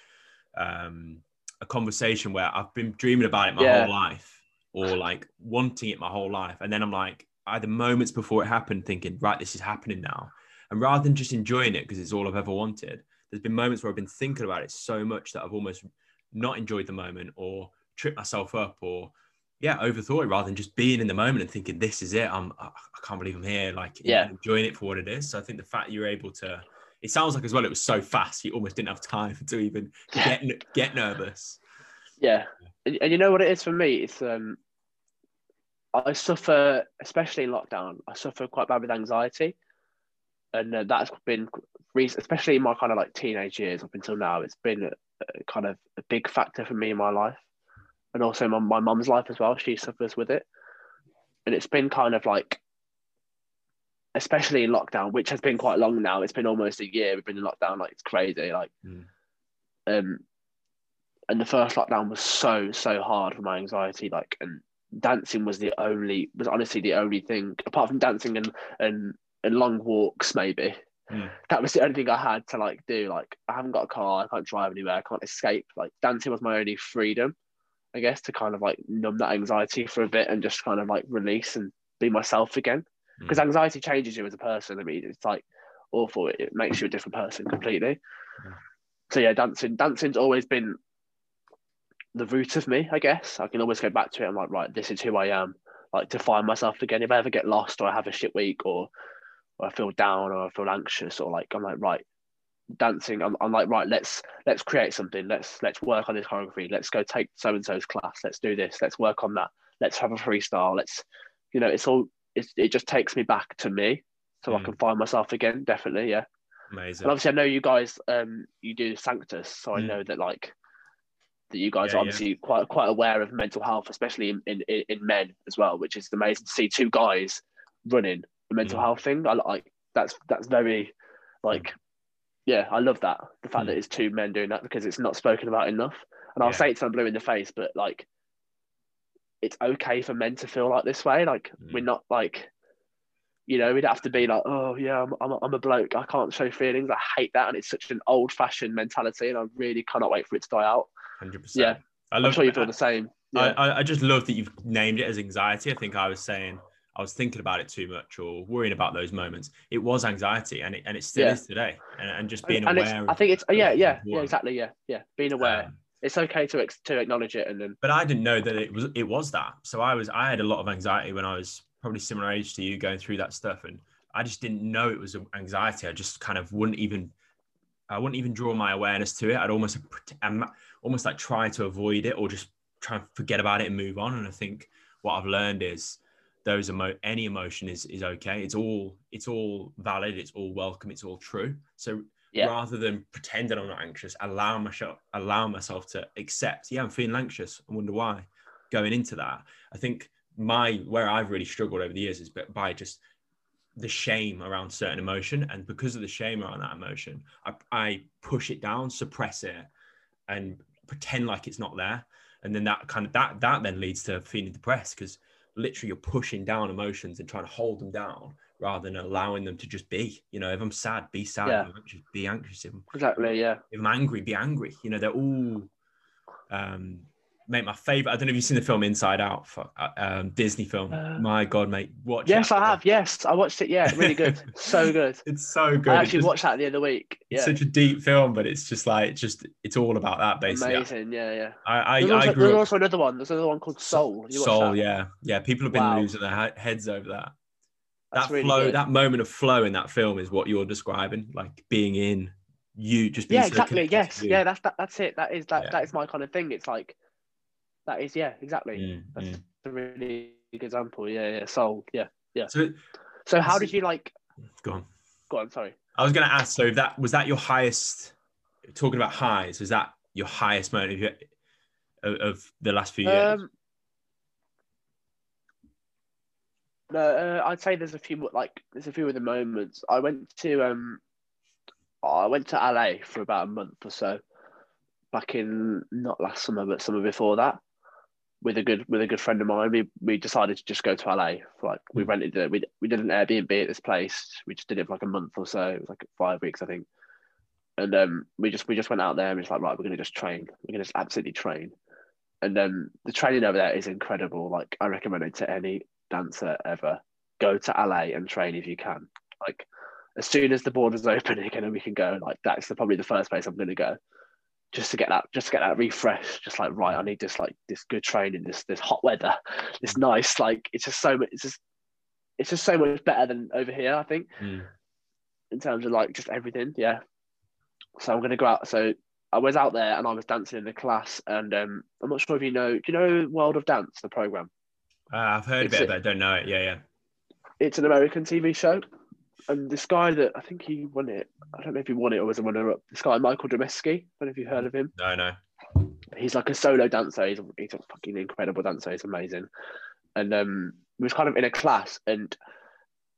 um, a conversation where I've been dreaming about it my yeah. whole life, or like wanting it my whole life, and then I'm like, either moments before it happened, thinking, right, this is happening now, and rather than just enjoying it because it's all I've ever wanted, there's been moments where I've been thinking about it so much that I've almost not enjoyed the moment or tripped myself up or yeah, overthought it rather than just being in the moment and thinking, this is it. I'm, I can't believe I'm here. Like, yeah, enjoying it for what it is. So I think the fact you're able to, it sounds like as well, it was so fast. You almost didn't have time <laughs> to even get, get nervous. Yeah. And, and you know what it is for me? It's, um, I suffer, especially in lockdown, I suffer quite bad with anxiety. And uh, that's been, especially in my kind of like teenage years up until now, it's been a, a kind of a big factor for me in my life and also my, my mum's life as well. She suffers with it. And it's been kind of like, especially in lockdown, which has been quite long now. It's been almost a year. We've been in lockdown. Like, it's crazy. Like, mm. um, and the first lockdown was so, so hard for my anxiety. Like, and dancing was the only, was honestly the only thing, apart from dancing and, and, and long walks, maybe. Mm. That was the only thing I had to like do. Like, I haven't got a car, I can't drive anywhere, I can't escape. Like, dancing was my only freedom. I guess, to kind of like numb that anxiety for a bit and just kind of like release and be myself again. Because mm. anxiety changes you as a person. I mean, it's like awful. It, it makes you a different person completely. Mm. So yeah, dancing, dancing's always been the root of me. I guess I can always go back to it. I'm like, right, this is who I am. Like to find myself again. If I ever get lost or I have a shit week or, or I feel down or I feel anxious or like I'm like, right, dancing I'm, I'm like right let's let's create something let's let's work on this choreography let's go take so and so's class let's do this let's work on that let's have a freestyle let's you know it's all it's, it just takes me back to me so mm. I can find myself again definitely yeah amazing and obviously I know you guys um you do Sanctus so mm. I know that like that you guys yeah, are obviously yeah. quite quite aware of mental health especially in, in in men as well which is amazing to see two guys running the mental mm. health thing I like that's that's very like yeah, I love that. The fact mm. that it's two men doing that because it's not spoken about enough. And I'll yeah. say it to them blue in the face, but like, it's okay for men to feel like this way. Like, mm. we're not like, you know, we'd have to be like, oh yeah, I'm, I'm, a, I'm a bloke. I can't show feelings. I hate that, and it's such an old-fashioned mentality, and I really cannot wait for it to die out. Hundred percent. Yeah, I love I'm sure you feel the same. Yeah. I, I just love that you've named it as anxiety. I think I was saying I was thinking about it too much or worrying about those moments. It was anxiety, and it and it still yeah. is today. And, and just being and aware. I think it's yeah, yeah, yeah, exactly, yeah, yeah. Being aware. Um, it's okay to to acknowledge it and then. But I didn't know that it was it was that. So I was I had a lot of anxiety when I was probably similar age to you, going through that stuff, and I just didn't know it was anxiety. I just kind of wouldn't even. I wouldn't even draw my awareness to it. I'd almost, almost like try to avoid it or just try and forget about it and move on. And I think what I've learned is those emo any emotion is is okay. It's all it's all valid. It's all welcome. It's all true. So yeah. rather than pretending i'm not anxious allow myself allow myself to accept yeah i'm feeling anxious. I wonder why going into that. I think my where i've really struggled over the years is by just the shame around certain emotion. And because of the shame around that emotion I, I push it down suppress it and pretend like it's not there and then that kind of that that then leads to feeling depressed because literally you're pushing down emotions and trying to hold them down rather than allowing them to just be. You know, if I'm sad, be sad. Yeah. Anxious, be anxious. If I'm, exactly, yeah. If I'm angry, be angry. You know, they're all um, mate, my favorite. I don't know if you've seen the film Inside Out, fuck, uh, um, Disney film. Uh, my God, mate, watch. Yes, it. I have. Yes, I watched it. Yeah, really good. <laughs> so good. It's so good. I actually just- watched that the other week. It's Yeah, such a deep film, but it's just like just it's all about that basically. amazing. Yeah, yeah. I There's, also, I grew there's up also another one. There's another one called Soul. You Soul, yeah, yeah. People have been Wow. losing their heads over that. That's that really flow, good. that moment of flow in that film is what you're describing, like being in you, just being yeah, so exactly. Yes, yeah. That's that. That's it. That is that. Yeah. That is my kind of thing. It's like that is yeah, exactly. Mm, That's mm. a really good example. Yeah, yeah. So Yeah. yeah. So So how did you like? go on. Go on. Sorry. I was going to ask. So that was that your highest? Talking about highs, was that your highest moment of, of, of the last few years? Um, no, uh, I'd say there's a few like there's a few of the moments. I went to um, I went to LA for about a month or so, back in not last summer but summer before that, with a good with a good friend of mine. We we decided to just go to LA. Like we Hmm. rented it. We we did an Airbnb at this place. We just did it for like a month or so. It was like five weeks I think. And um, we just we just went out there and it's like right, we're gonna just train. We're gonna just absolutely train. And um, the training over there is incredible. Like I recommend it to any dancer ever. Go to LA and train if you can. Like as soon as the borders <laughs> open again and we can go, like that's the, probably the first place I'm gonna go. Just to get that, just to get that refresh. Just like right, I need this like this good training, this this hot weather, this nice. Like it's just so much. It's just it's just so much better than over here. I think Mm. in terms of like just everything. Yeah. So I'm gonna go out. So I was out there and I was dancing in the class, and um, I'm not sure if you know. Do you know World of Dance, the program? Uh, I've heard It's of it, but I don't know it. Yeah, yeah. It's an American TV show, and this guy that I think he won it. I don't know if he won it or was a runner-up. This guy Michael Dameski. I don't know if you've heard of him. No, no. He's like a solo dancer. He's a, he's a fucking incredible dancer. He's amazing. And um, we was kind of in a class, and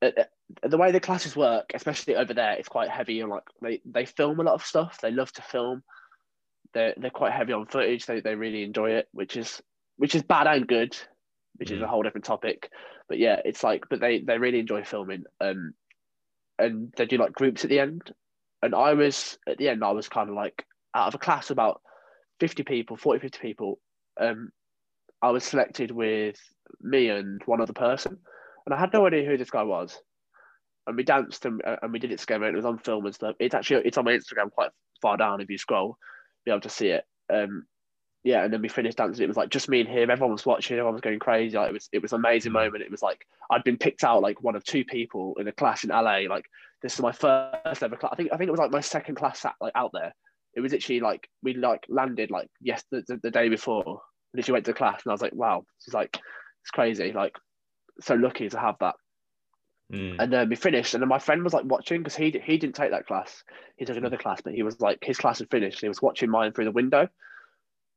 uh, uh, the way the classes work, especially over there, it's quite heavy. And like they they film a lot of stuff. They love to film. They're they're quite heavy on footage. They they really enjoy it, which is which is bad and good, which is Mm. a whole different topic. But yeah, it's like, but they they really enjoy filming. Um, and they do like groups at the end. And I was at the end, I was kind of like out of a class about 50 people, 40, 50 people. Um, I was selected with me and one other person. And I had no idea who this guy was. And we danced and, uh, and we did it together. And it was on film and stuff. It's actually it's on my Instagram quite far down if you scroll, be able to see it. Um, yeah, and then we finished dancing. It was like just me and him. Everyone was watching. Everyone was going crazy. Like, it was it was an amazing Mm. moment. It was like I'd been picked out like one of two people in a class in LA. Like this is my first ever class. I think I think it was like my second class sat like out there. It was literally like we like landed like yes the, the, the day before. Literally went to class and I was like wow, She's like it's crazy. Like so lucky to have that. Mm. And then we finished, and then my friend was like watching because he he didn't take that class. He took another class, but he was like his class had finished. And he was watching mine through the window,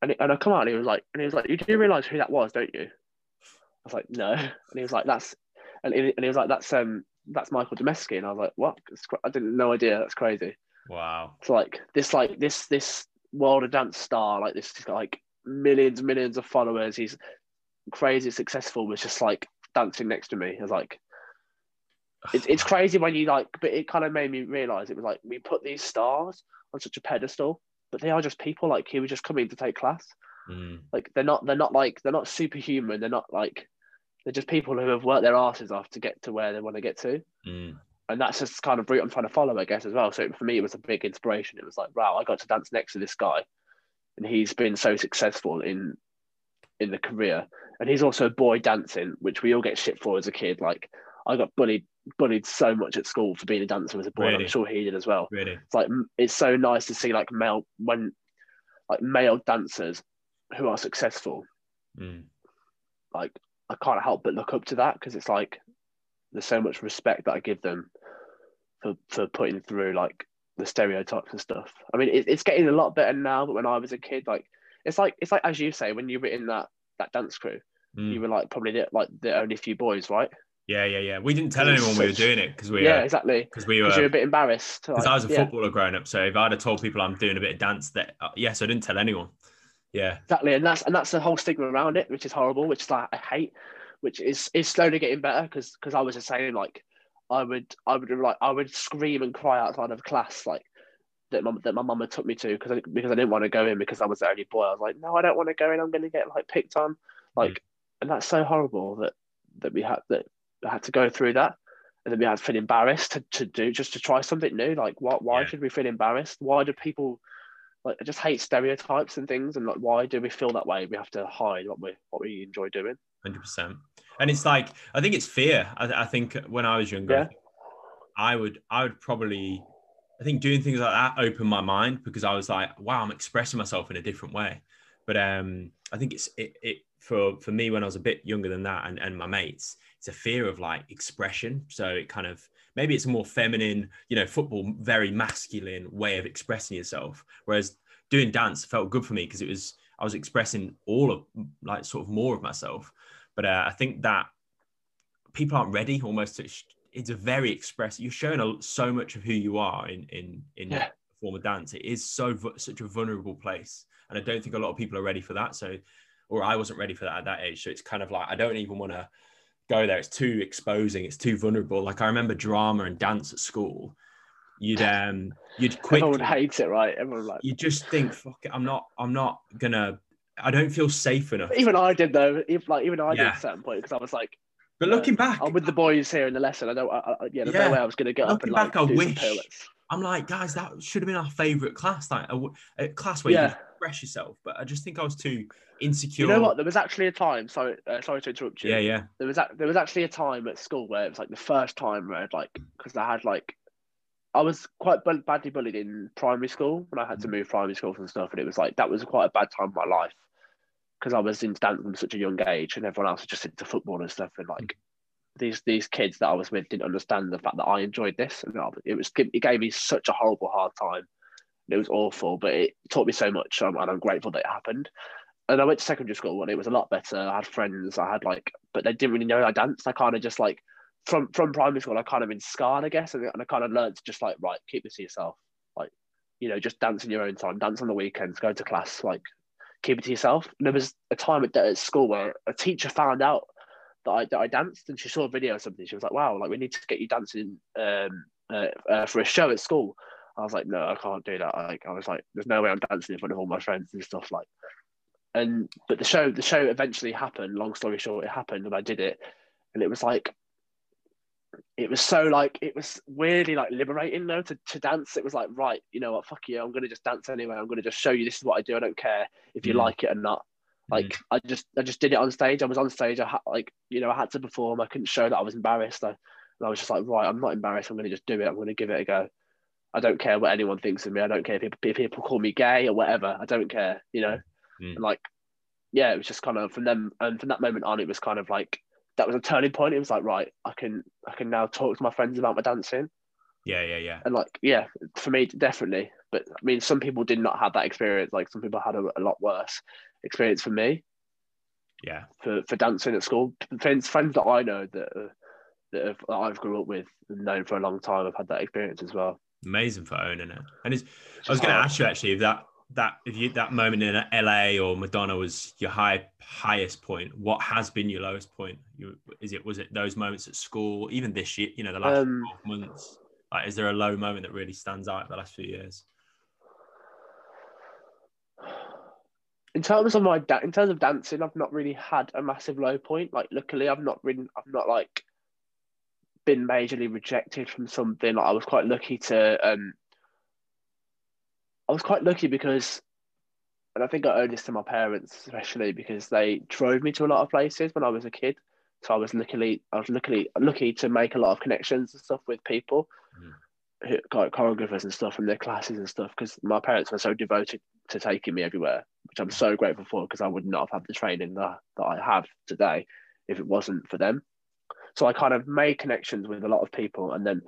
and and I come out and he was like, and he was like, you do realize who that was, don't you? I was like, no, <laughs> and he was like, that's, and he, and he was like, that's um that's Michael Dameski, and I was like, what? I didn't no idea. That's crazy. Wow. It's like this like this this world of dance star, like this like millions millions of followers. He's crazy successful. Was just like dancing next to me. I was like <sighs> it's, it's crazy when you like but it kind of made me realize it was like we put these stars on such a pedestal but they are just people like he was just coming to take class. Mm. like they're not they're not like they're not superhuman they're not like they're just people who have worked their asses off to get to where they want to get to. Mm. and that's just kind of route i'm trying to follow i guess as well. So for me it was a big inspiration. It was like wow i got to dance next to this guy and he's been so successful in in the career. And he's also a boy dancing which we all get shit for as a kid. Like i got bullied bullied so much at school for being a dancer as a boy and Really? i'm sure he did as well Really. it's like it's so nice to see like male when like male dancers who are successful Mm. like I can't help but look up to that because it's like there's so much respect that I give them for for putting through like the stereotypes and stuff. I mean, it, it's getting a lot better now, but when I was a kid, like it's like it's like as you say, when you were in that that dance crew, Mm. you were like probably the, like the only few boys, right? Yeah, yeah, yeah. We didn't tell anyone we were doing it because we yeah, uh, exactly. because we Because you're a bit embarrassed. because like, I was a yeah, footballer growing up. So if I'd have told people I'm doing a bit of dance, that uh, yes, I didn't tell anyone. Yeah. Exactly, and that's and that's the whole stigma around it, which is horrible, which is like I hate, which is is slowly getting better because because I was the same. Like I would I would like I would scream and cry outside of class like that my, that my mum had took me to because I, because I didn't want to go in because I was the only boy. I was like, no, I don't want to go in. I'm going to get like picked on, like, mm. and that's so horrible that that we had that I had to go through that, and then we had to feel embarrassed to, to do just to try something new. Like, what? Why yeah. should we feel embarrassed? Why do people like? I just hate stereotypes and things, and like, why do we feel that way? We have to hide what we what we enjoy doing. Hundred percent. And it's like I think it's fear. I, I think when I was younger, yeah. I would I would probably I think doing things like that opened my mind because I was like, wow, I'm expressing myself in a different way. But um, I think it's it, it for for me when I was a bit younger than that and, and my mates, it's a fear of like expression. So it kind of maybe it's a more feminine, you know, football very masculine way of expressing yourself. Whereas doing dance felt good for me because it was I was expressing all of like sort of more of myself. But uh, I think that people aren't ready almost to it's a very express You're showing a, so much of who you are in in in yeah. form of dance. It is so such a vulnerable place, and I don't think a lot of people are ready for that. So, or I wasn't ready for that at that age. So it's kind of like I don't even want to go there. It's too exposing. It's too vulnerable. Like I remember drama and dance at school. You'd <laughs> um you'd quickly everyone hates it, right? Everyone like you just think, fuck it, I'm not I'm not gonna I don't feel safe enough. Even I did though. If like even I yeah. did at a certain point because I was like, but looking back, I'm with the boys here in the lesson. I don't. I, I, yeah, there's yeah. no way I was going to get looking up and back, like, I wish. I'm like, guys, that should have been our favorite class, like a, a class where yeah. you express yourself. But I just think I was too insecure. You know what? There was actually a time. Sorry, uh, sorry to interrupt you. Yeah, yeah. There was a, there was actually a time at school where it was like the first time where I'd like because I had like I was quite badly bullied in primary school when I had to mm. move primary schools and stuff, and it was like that was quite a bad time of my life because I was into dance from such a young age, and everyone else was just into football and stuff, and like these these kids that I was with didn't understand the fact that I enjoyed this, and it was it gave me such a horrible hard time. It was awful, but it taught me so much, and I'm grateful that it happened. And I went to secondary school, and it was a lot better. I had friends, I had like, but they didn't really know I danced. I kind of just like from from primary school, I kind of been scarred, I guess, and, and I kind of learned to just like right, keep this to yourself, like you know, just dance in your own time, dance on the weekends, go to class, like keep it to yourself. And there was a time at, at school where a teacher found out that I, that I danced and she saw a video or something. She was like, wow, like we need to get you dancing um, uh, uh, for a show at school. I was like, no, I can't do that. Like, I was like, there's no way I'm dancing in front of all my friends and stuff like. And but the show, the show eventually happened. Long story short, it happened, and I did it, and it was like, it was so like it was weirdly like liberating though to, to dance. It was like right, you know what, fuck you, I'm gonna just dance anyway. I'm gonna just show you this is what I do. I don't care if you mm. like it or not. Like mm. I just I just did it on stage. I was on stage. I had like you know I had to perform. I couldn't show that I was embarrassed. I, and I was just like right, I'm not embarrassed. I'm going to just do it. I'm going to give it a go. I don't care what anyone thinks of me. I don't care if people, if people call me gay or whatever. I don't care. You know, mm. and like yeah, it was just kind of from them and from that moment on, it was kind of like that was a turning point. It was like right, I can I can now talk to my friends about my dancing. Yeah, yeah, yeah. And like, yeah, for me, definitely. But I mean, some people did not have that experience. Like, some people had a, a lot worse experience for me. Yeah. For, for dancing at school, friends friends that I know that uh, that, have, that I've grew up with and known for a long time have had that experience as well. Amazing for owning it. And it's, I was going to ask you actually if that that if you that moment in LA or Madonna was your high highest point, what has been your lowest point? You, is it was it those moments at school, even this year? You know, the last um, months. Like, is there a low moment that really stands out the last few years? in terms of my da- in terms of dancing, I've not really had a massive low point. Like, luckily, I've not been I've not like been majorly rejected from something. Like, I was quite lucky to um, I was quite lucky because, and I think I owe this to my parents especially because they drove me to a lot of places when I was a kid. So I was luckily I was luckily lucky to make a lot of connections and stuff with people. Mm choreographers and stuff from their classes and stuff because my parents were so devoted to taking me everywhere, which I'm so grateful for because I would not have had the training that, that I have today if it wasn't for them. So I kind of made connections with a lot of people and then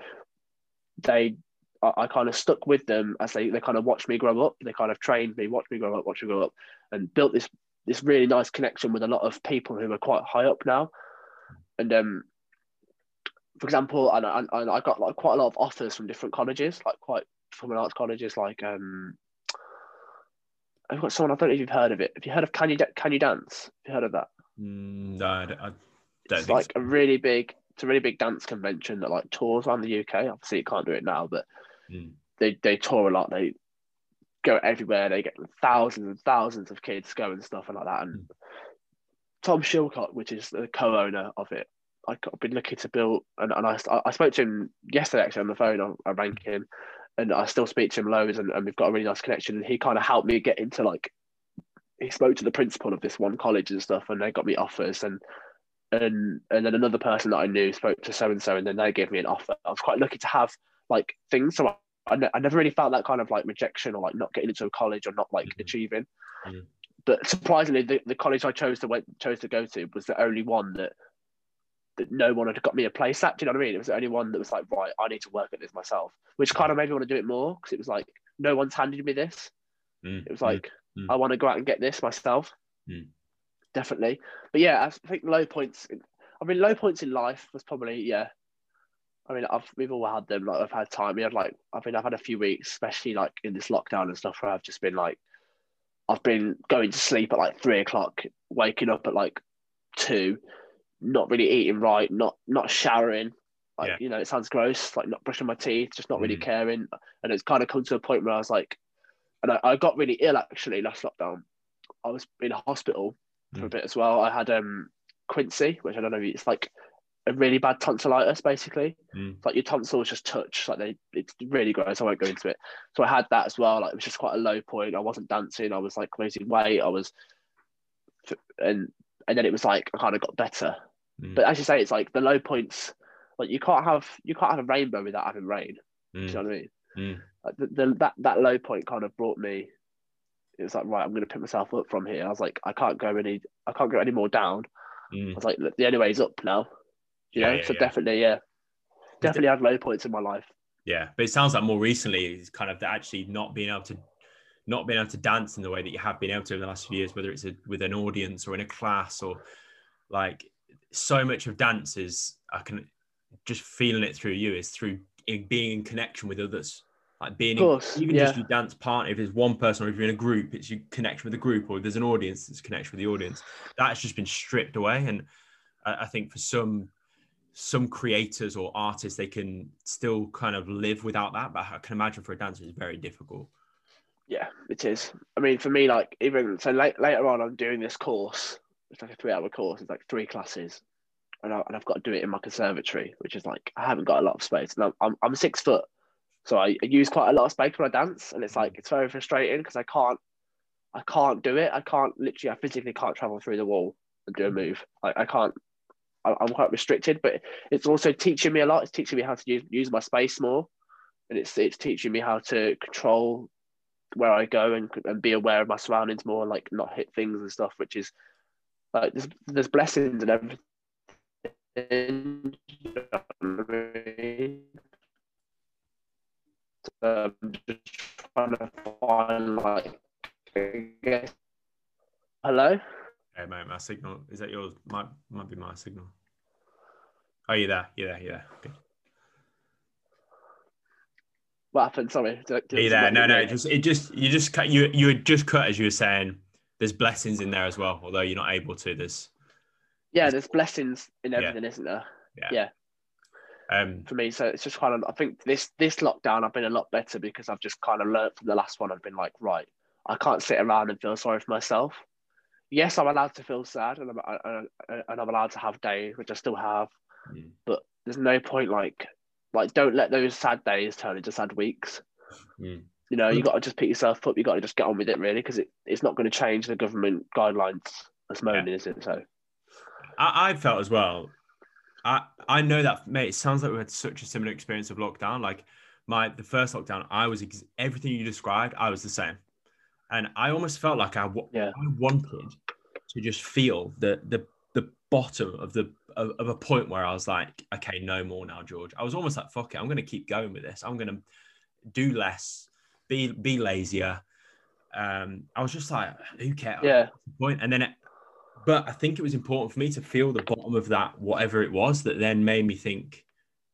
they I, I kind of stuck with them as they, they kind of watched me grow up. They kind of trained me, watched me grow up, watched me grow up, and built this this really nice connection with a lot of people who are quite high up now. And um, for example, and, and, and I got like quite a lot of offers from different colleges, like quite performing arts colleges, like um, I've got someone I don't know if you've heard of it. Have you heard of Can You Can You Dance? Have you heard of that? Mm, no, I it's like so. a really big. It's a really big dance convention that like tours around the UK. Obviously, you can't do it now, but mm. they they tour a lot. They go everywhere. They get thousands and thousands of kids going and stuff and like that. And Mm. Tom Shilcott, which is the co-owner of it, I- I've been looking to build, and, and I, I spoke to him yesterday actually on the phone. I, I rang him, and I still speak to him loads, and, and we've got a really nice connection. And he kind of helped me get into like, he spoke to the principal of this one college and stuff, and they got me offers, and and and then another person that I knew spoke to so and so, and then they gave me an offer. I was quite lucky to have like things, so I, I, ne- I never really felt that kind of like rejection or like not getting into a college or not like Mhm. achieving. Mhm. But surprisingly, the, the college I chose to went, chose to go to was the only one that that no one had got me a place at. Do you know what I mean? It was the only one that was like, right, I need to work at this myself, which kind of made me want to do it more because it was like, no one's handed me this. Mm, It was mm, like, mm. I want to go out and get this myself. Definitely. But yeah, I think low points. I mean, low points in life was probably yeah. I mean, I've we've all had them. Like I've had time. We had like I mean, I've had a few weeks, especially like in this lockdown and stuff, where I've just been like, I've been going to sleep at like three o'clock, waking up at like two, not really eating right, not not showering. Like Yeah. you know, it sounds gross, like not brushing my teeth, just not really Mm. caring. And it's kind of come to a point where I was like, and I, I got really ill actually last lockdown. I was in hospital for a Mm. bit as well. I had um quinsy, which I don't know, it's like a really bad tonsillitis basically. Mm. It's like your tonsils just touch, like they it's really gross. I won't go into it. So I had that as well. Like it was just quite a low point. I wasn't dancing. I was like losing weight. I was, and and then it was like I kind of got better. Mm. But as you say, it's like the low points. Like you can't have you can't have a rainbow without having rain. Do you Mm, know what I mean? mm. Like the, the that that low point kind of brought me. It was like right, I'm going to pick myself up from here. I was like, I can't go any, I can't go any more down. I Mm. was like, the only way is up now. You Yeah, know, yeah, so yeah. definitely, yeah, definitely had low points in my life. Yeah, but it sounds like more recently it's kind of the actually not being able to not being able to dance in the way that you have been able to over the last few years, whether it's a, with an audience or in a class or like so much of dance is I can just feeling it through you is through in being in connection with others. Like being in, even yeah. just your dance partner, if it's one person or if you're in a group, it's your connection with the group, or if there's an audience, it's connection with the audience. That's just been stripped away. And I, I think for some some creators or artists, they can still kind of live without that. But I can imagine for a dancer, it's very difficult. Yeah, it is. I mean, for me, like even so late, later on, I'm doing this course. It's like a three-hour course. It's like three classes, and, I, and I've got to do it in my conservatory, which is like I haven't got a lot of space. And I'm I'm, I'm six foot, so I, use quite a lot of space when I dance, and it's mm. like it's very frustrating because I can't I can't do it. I can't literally. I physically can't travel through the wall and do a mm. move. I, I can't. I, I'm quite restricted, but it's also teaching me a lot. It's teaching me how to use, use my space more, and it's it's teaching me how to control where I go and, and be aware of my surroundings more, like not hit things and stuff, which is like there's there's blessings and everything. You know what I mean? So I'm just trying to find like I guess. Hello? Hey, mate, my signal is that yours? Might might be my signal. Oh, you there? You there? You there? Good. What happened? Sorry. Did- did Are you there? No, no. It just it just you just cut you you had just cut as you were saying. There's blessings in there as well, although you're not able to. There's Yeah, there's blessings in everything, isn't there? Um For me, so it's just kind of. I think this this lockdown, I've been a lot better because I've just kind of learned from the last one. I've been like, right, I can't sit around and feel sorry for myself. Yes, I'm allowed to feel sad, and I'm I- I- and I'm allowed to have days, which I still have. But there's no point like like don't let those sad days turn into sad weeks. mm, You know, you got to just pick yourself up. You got to just get on with it, really, because it, it's not going to change the government guidelines at this moment, is it? So I, I felt as well. I I know that mate. It sounds like we had such a similar experience of lockdown. Like my the first lockdown, I was ex- everything you described. I was the same, and I almost felt like I Yeah. I wanted to just feel the the the bottom of the of, of a point where I was like, okay, no more now, George. I was almost like, fuck it, I'm gonna keep going with this. I'm gonna do less, be be lazier. Um, I was just like, who cares? yeah, point. And then, it, but I think it was important for me to feel the bottom of that, whatever it was, that then made me think,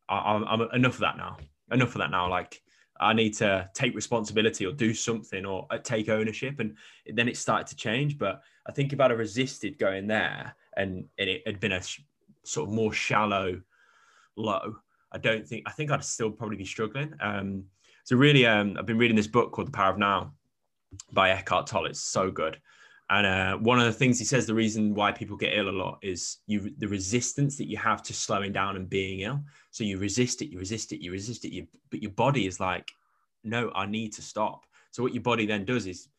I'm, I'm enough of that now. Enough of that now. Like I need to take responsibility or do something or uh, take ownership. And then it started to change. But I think if I'd have resisted going there and, and it had been a sh- sort of more shallow low, I don't think I think I'd still probably be struggling. Um, So really, um, I've been reading this book called The Power of Now by Eckhart Tolle. It's so good. And uh, one of the things he says, the reason why people get ill a lot is you the resistance that you have to slowing down and being ill. So you resist it, you resist it, you resist it, you, but your body is like, no, I need to stop. So what your body then does is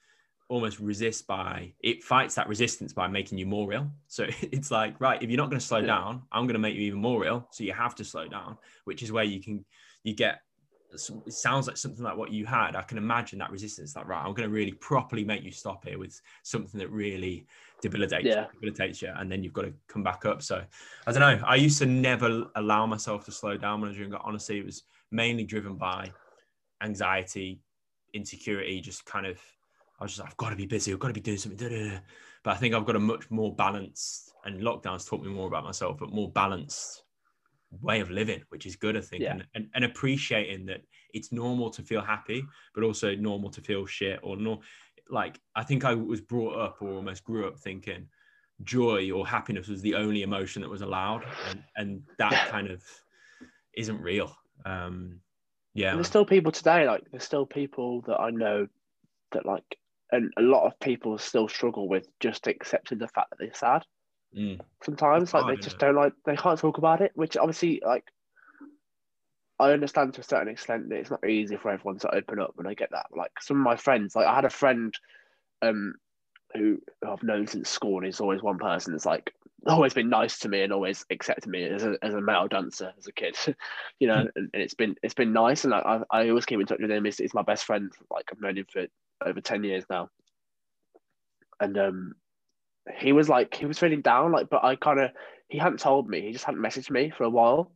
almost resist by it fights that resistance by making you more ill. So <laughs> it's like, right, if you're not going to slow down, I'm going to make you even more ill. So you have to slow down, which is where you can you get it sounds like something like what you had. I can imagine that resistance. Like, right, I'm going to really properly make you stop here with something that really debilitates, yeah. debilitates you, and then you've got to come back up. So, I don't know. I used to never allow myself to slow down when I was younger. Honestly, it was mainly driven by anxiety, insecurity. Just kind of, I was just, I've got to be busy. I've got to be doing something. Da, da, da. But I think I've got a much more balanced, and lockdowns taught me more about myself, but more balanced way of living, which is good, I think, yeah. and, and, and appreciating that it's normal to feel happy, but also normal to feel shit or no. Like I think I was brought up or almost grew up thinking joy or happiness was the only emotion that was allowed, and and that kind of isn't real. Um, yeah, and there's still people today. Like there's still people that I know that like, and a lot of people still struggle with just accepting the fact that they're sad. Mm. Sometimes, like they just don't like they can't talk about it, which obviously, like I understand to a certain extent that it's not easy for everyone to open up, and I get that. Like some of my friends, like I had a friend, um, who, who I've known since school, and he's always one person that's like always been nice to me and always accepted me as a, as a male dancer as a kid, <laughs> you know, hmm. and, and, it's been it's been nice, and like, I I always keep in touch with him. He's, he's my best friend. Like I've known him for over ten years now, and um, he was like he was feeling down, like, but I kind of he hadn't told me. He just hadn't messaged me for a while.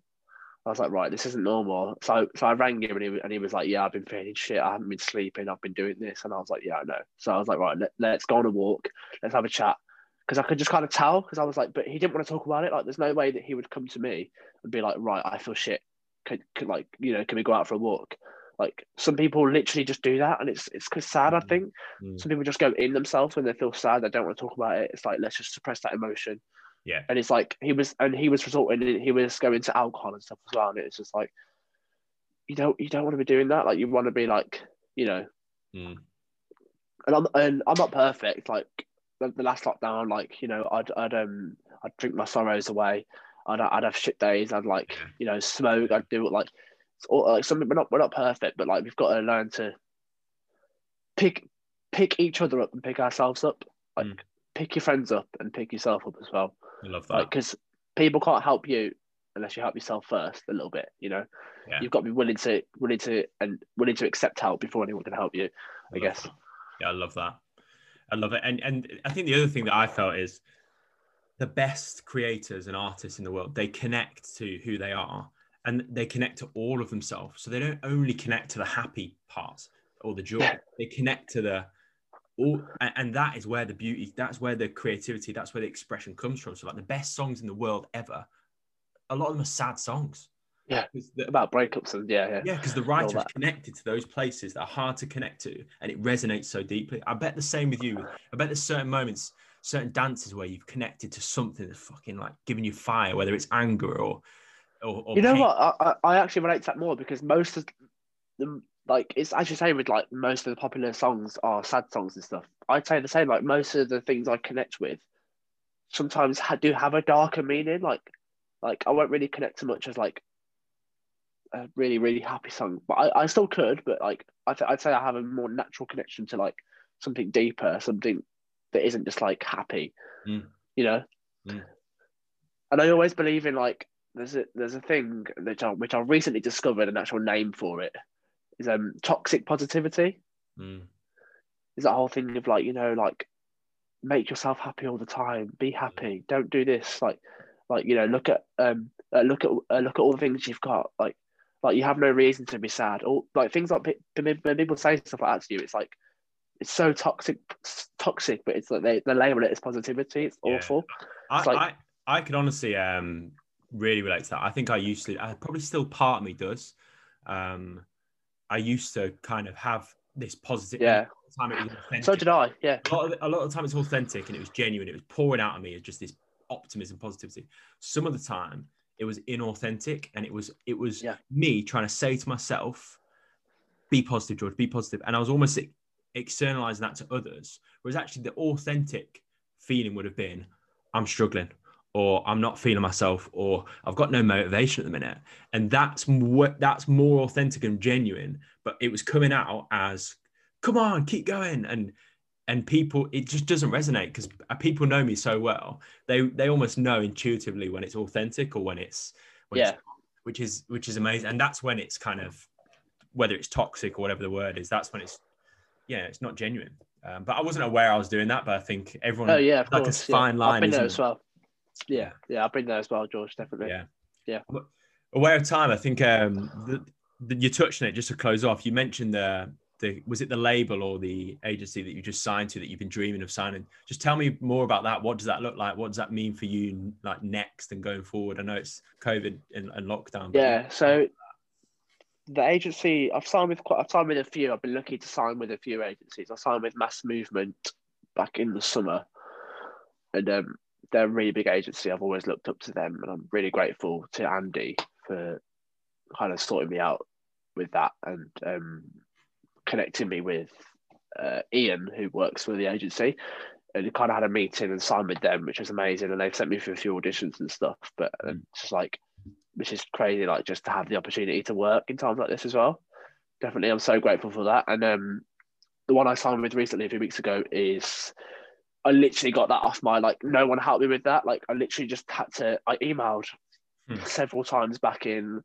I was like, right, this isn't normal. So so I rang him and he, and he was like, yeah, I've been feeling shit. I haven't been sleeping. I've been doing this. And I was like, yeah, I know. So I was like, right, let, let's go on a walk. Let's have a chat. Because I could just kind of tell. Because I was like, but he didn't want to talk about it. Like, there's no way that he would come to me and be like, right, I feel shit. Could, could like, you know, can we go out for a walk? Like some people literally just do that, and it's it's sad. I mm. think mm. some people just go in themselves when they feel sad. They don't want to talk about it. It's like let's just suppress that emotion. Yeah. And it's like he was, and he was resorting. He was going to alcohol and stuff as well. And it's just like you don't you don't want to be doing that. Like you want to be like you know. Mm. And I'm and I'm not perfect. Like the, the last lockdown, like you know, I'd I'd um I'd drink my sorrows away. I'd I'd have shit days. I'd like you know smoke. I'd do it like or like something we're not we're not perfect, but like we've got to learn to pick pick each other up and pick ourselves up. Like mm. pick your friends up and pick yourself up as well. I love that. Because like, people can't help you unless you help yourself first a little bit. You know, yeah. you've got to be willing to willing to and willing to accept help before anyone can help you. I, I guess. That. Yeah, I love that. I love it. And and I think the other thing that I felt is the best creators and artists in the world they connect to who they are and they connect to all of themselves. So they don't only connect to the happy parts or the joy, yeah. they connect to the all, and that is where the beauty, that's where the creativity, that's where the expression comes from. So, like the best songs in the world ever, a lot of them are sad songs. Yeah, the, about breakups and yeah, yeah, yeah, because the writer is connected to those places that are hard to connect to, and it resonates so deeply. I bet the same with you. I bet there's certain moments, certain dances where you've connected to something that's fucking like giving you fire, whether it's anger or or, or you know what? I, I actually relate to that more because most of the like it's as you say with like most of the popular songs are sad songs and stuff. I'd say the same. Like most of the things I connect with sometimes ha- do have a darker meaning. Like like I won't really connect to much as like a really really happy song, but I, I still could. But like I th- I'd say I have a more natural connection to like something deeper, something that isn't just like happy. Mm. You know. Mm. And I always believe in like there's a there's a thing which I which I recently discovered an actual name for it is um toxic positivity. Mm. Is that whole thing of like you know like make yourself happy all the time, be happy, don't do this like like you know look at um uh, look at uh, look at all the things you've got like like you have no reason to be sad or like things like when people say stuff like that to you it's like it's so toxic toxic but it's like they, they label it as positivity it's yeah. awful it's I, like, I, I could honestly um really relate to that. I think I used to, I probably still part of me does. Um, I used to kind of have this positive. Yeah. Time it was so did I. Yeah. A lot, of, a lot of the time it's authentic and it was genuine. It was pouring out of me as just this optimism, positivity. Some of the time it was inauthentic and it was it was yeah. me trying to say to myself, be positive, George, be positive. And I was almost externalizing that to others, whereas actually the authentic feeling would have been, I'm struggling, or I'm not feeling myself, or I've got no motivation at the minute. And that's what that's more authentic and genuine. But it was coming out as, come on, keep going. And and people, it just doesn't resonate because people know me so well. They they almost know intuitively when it's authentic or when it's when yeah. It's, which is which is amazing. And that's when it's kind of whether it's toxic or whatever the word is, that's when it's yeah, it's not genuine. Um, but I wasn't aware I was doing that. But I think everyone, oh yeah, of like course, a fine yeah. line. I've been there as well. Yeah, yeah, I've been there as well, George. Definitely. Yeah, yeah. Aware of time, I think um, the, the, you touched on it just to close off. You mentioned the the was it the label or the agency that you just signed to that you've been dreaming of signing? Just tell me more about that. What does that look like? What does that mean for you, like next and going forward? I know it's COVID and, and lockdown. Yeah, so the agency I've signed with quite I've signed with a few. I've been lucky to sign with a few agencies. I signed with Mass Movement back in the summer, and um, they're a really big agency. I've always looked up to them, and I'm really grateful to Andy for kind of sorting me out with that and um, connecting me with uh, Ian, who works for the agency. And we kind of had a meeting and signed with them, which was amazing. And they've sent me for a few auditions and stuff. But um, it's just like which is crazy, like just to have the opportunity to work in times like this as well. Definitely, I'm so grateful for that. And um, the one I signed with recently a few weeks ago is I literally got that off my like no one helped me with that. Like I literally just had to I emailed hmm. several times back in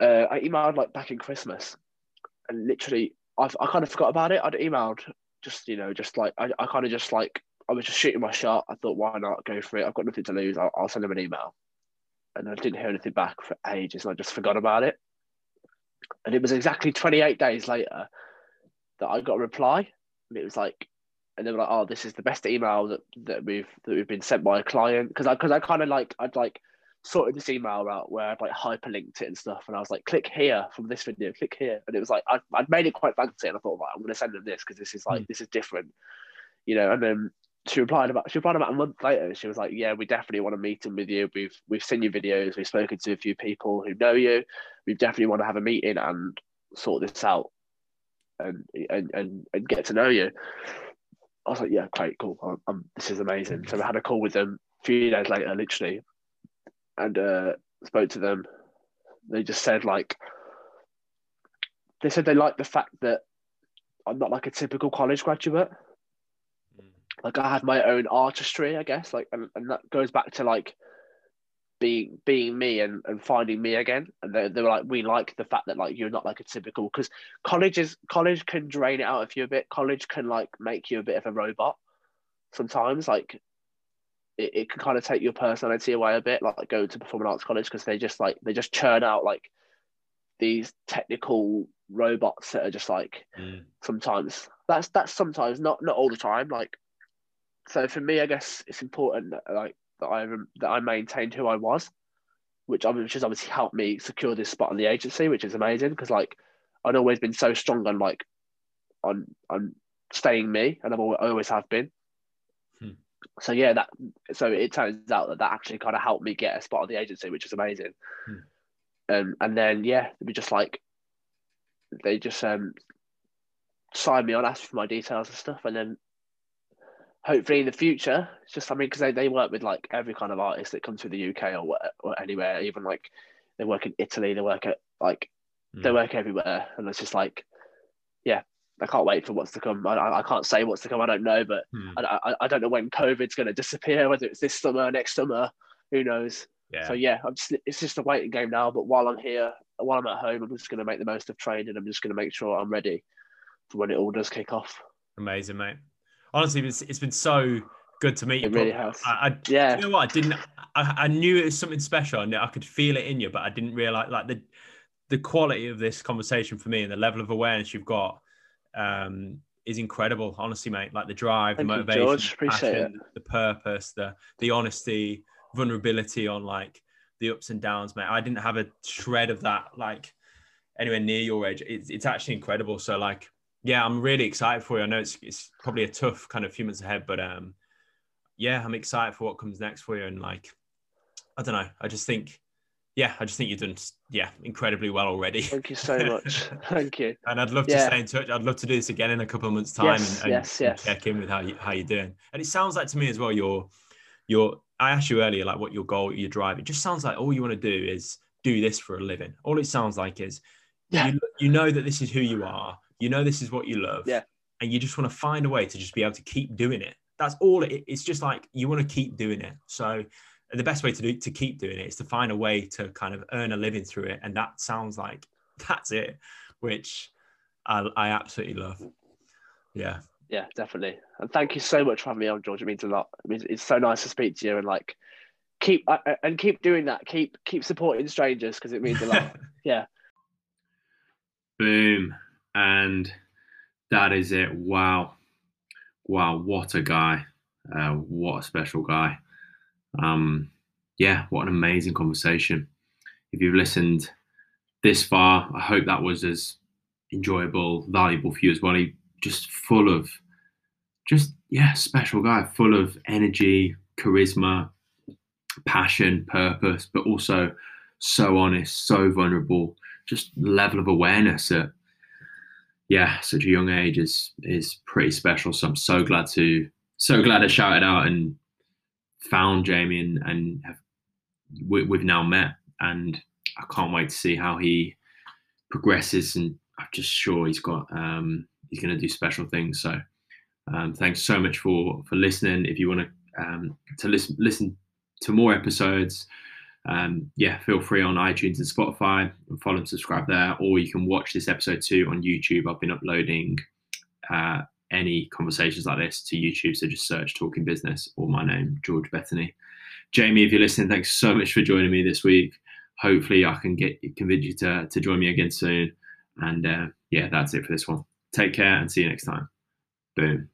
uh, I emailed like back in Christmas and literally I've, I kind of forgot about it. I'd emailed just you know just like I, I kind of just like I was just shooting my shot. I thought why not go for it? I've got nothing to lose. I'll, I'll send them an email and I didn't hear anything back for ages, and I just forgot about it. And it was exactly 28 days later that I got a reply, and it was like, and they were like, "Oh, this is the best email that, that we've that we've been sent by a client." Because I because I kind of like I'd like sorted this email out where I'd like hyperlinked it and stuff, and I was like, "Click here from this video, click here," and it was like I'd, I'd made it quite fancy, and I thought, right, I'm going to send them this because this is like mm. this is different, you know. And then she replied about she replied about a month later. She was like, "Yeah, we definitely want to meet him with you. We've we've seen your videos. We've spoken to a few people who know you. We definitely want to have a meeting and sort this out, and and and, and get to know you." I was like, "Yeah, great, cool. I'm, I'm, this is amazing." So I had a call with them a few days later, literally, and uh, spoke to them. They just said like, they said they like the fact that I'm not like a typical college graduate like I had my own artistry, I guess, like and, and that goes back to like being being me and, and finding me again. And they, they were like, we like the fact that like you're not like a typical because college is college can drain it out of you a bit. College can like make you a bit of a robot sometimes. Like it, it can kind of take your personality away a bit, like go to performing arts college because they just like they just churn out like these technical robots that are just like mm. sometimes that's that's sometimes not not all the time like so for me, I guess it's important that like that I that I maintained who I was, which which has obviously helped me secure this spot on the agency, which is amazing because like I'd always been so strong on like on on staying me, and I've always, I always have been. Hmm. So yeah, that so it turns out that that actually kind of helped me get a spot on the agency, which is amazing. Hmm. Um, and then yeah, we just like they just um signed me on, asked for my details and stuff, and then hopefully in the future, it's just something because they, they work with like every kind of artist that comes through the UK or, or anywhere, even like they work in Italy, they work at like mm. they work everywhere, and it's just like, yeah, I can't wait for what's to come. I, I can't say what's to come. I don't know, but mm. I, I, I don't know when COVID's going to disappear. Whether it's this summer, next summer, who knows? Yeah. So yeah, I'm just it's just a waiting game now. But while I'm here, while I'm at home, I'm just going to make the most of training. I'm just going to make sure I'm ready for when it all does kick off. Amazing, mate honestly, it's, it's been so good to meet you. It really has. I, I, yeah. You know what? I didn't. I, I knew it was something special, and I could feel it in you, but I didn't realize like the the quality of this conversation for me and the level of awareness you've got um, is incredible. Honestly, mate, like the drive, Thank the motivation, George. Appreciate passion, the purpose, the the honesty, vulnerability on like the ups and downs, mate. I didn't have a shred of that like anywhere near your age. It's, it's actually incredible. So like yeah, I'm really excited for you. I know it's it's probably a tough kind of few months ahead, but um, yeah, I'm excited for what comes next for you. And like, I don't know, I just think yeah, I just think you've done yeah incredibly well already. Thank you so much. <laughs> Thank you. And I'd love to Yeah. stay in touch. I'd love to do this again in a couple of months' time Yes, and, and, yes, and check in with how you how you're doing. And it sounds like to me as well. Your your I asked you earlier like what your goal, your drive. It just sounds like all you want to do is do this for a living. All it sounds like is Yeah. you, you know that this is who you are. You know this is what you love. Yeah. And you just want to find a way to just be able to keep doing it. That's all it, it's just like you want to keep doing it. So the best way to do to keep doing it is to find a way to kind of earn a living through it. And that sounds like <laughs> that's it, which I, I absolutely love. Yeah. Yeah, definitely. And thank you so much for having me on, George. It means a lot. It means it's so nice to speak to you and like keep uh, uh, and keep doing that. Keep keep supporting strangers because it means a lot. <laughs> yeah. Boom. And that is it. Wow. Wow. What a guy. Uh, what a special guy. Um, yeah, what an amazing conversation. If you've listened this far, I hope that was as enjoyable, valuable for you as well. He just full of just yeah, special guy, full of energy, charisma, passion, purpose, but also so honest, so vulnerable, just level of awareness at yeah, such a young age is is pretty special. So I'm so glad to so glad I shouted out and found Jamie and and have, we, we've now met and I can't wait to see how he progresses and I'm just sure he's got um he's going to do special things. So um, thanks so much for for listening. If you want to um, to listen listen to more episodes, um, yeah, feel free on iTunes and Spotify and follow and subscribe there, or you can watch this episode too on YouTube. I've been uploading uh, any conversations like this to YouTube, so just search Talking Business or my name, George Bethany. Jamie, if you're listening, thanks so much for joining me this week. Hopefully, I can get convince you to to join me again soon. And uh, yeah, that's it for this one. Take care and see you next time. Boom.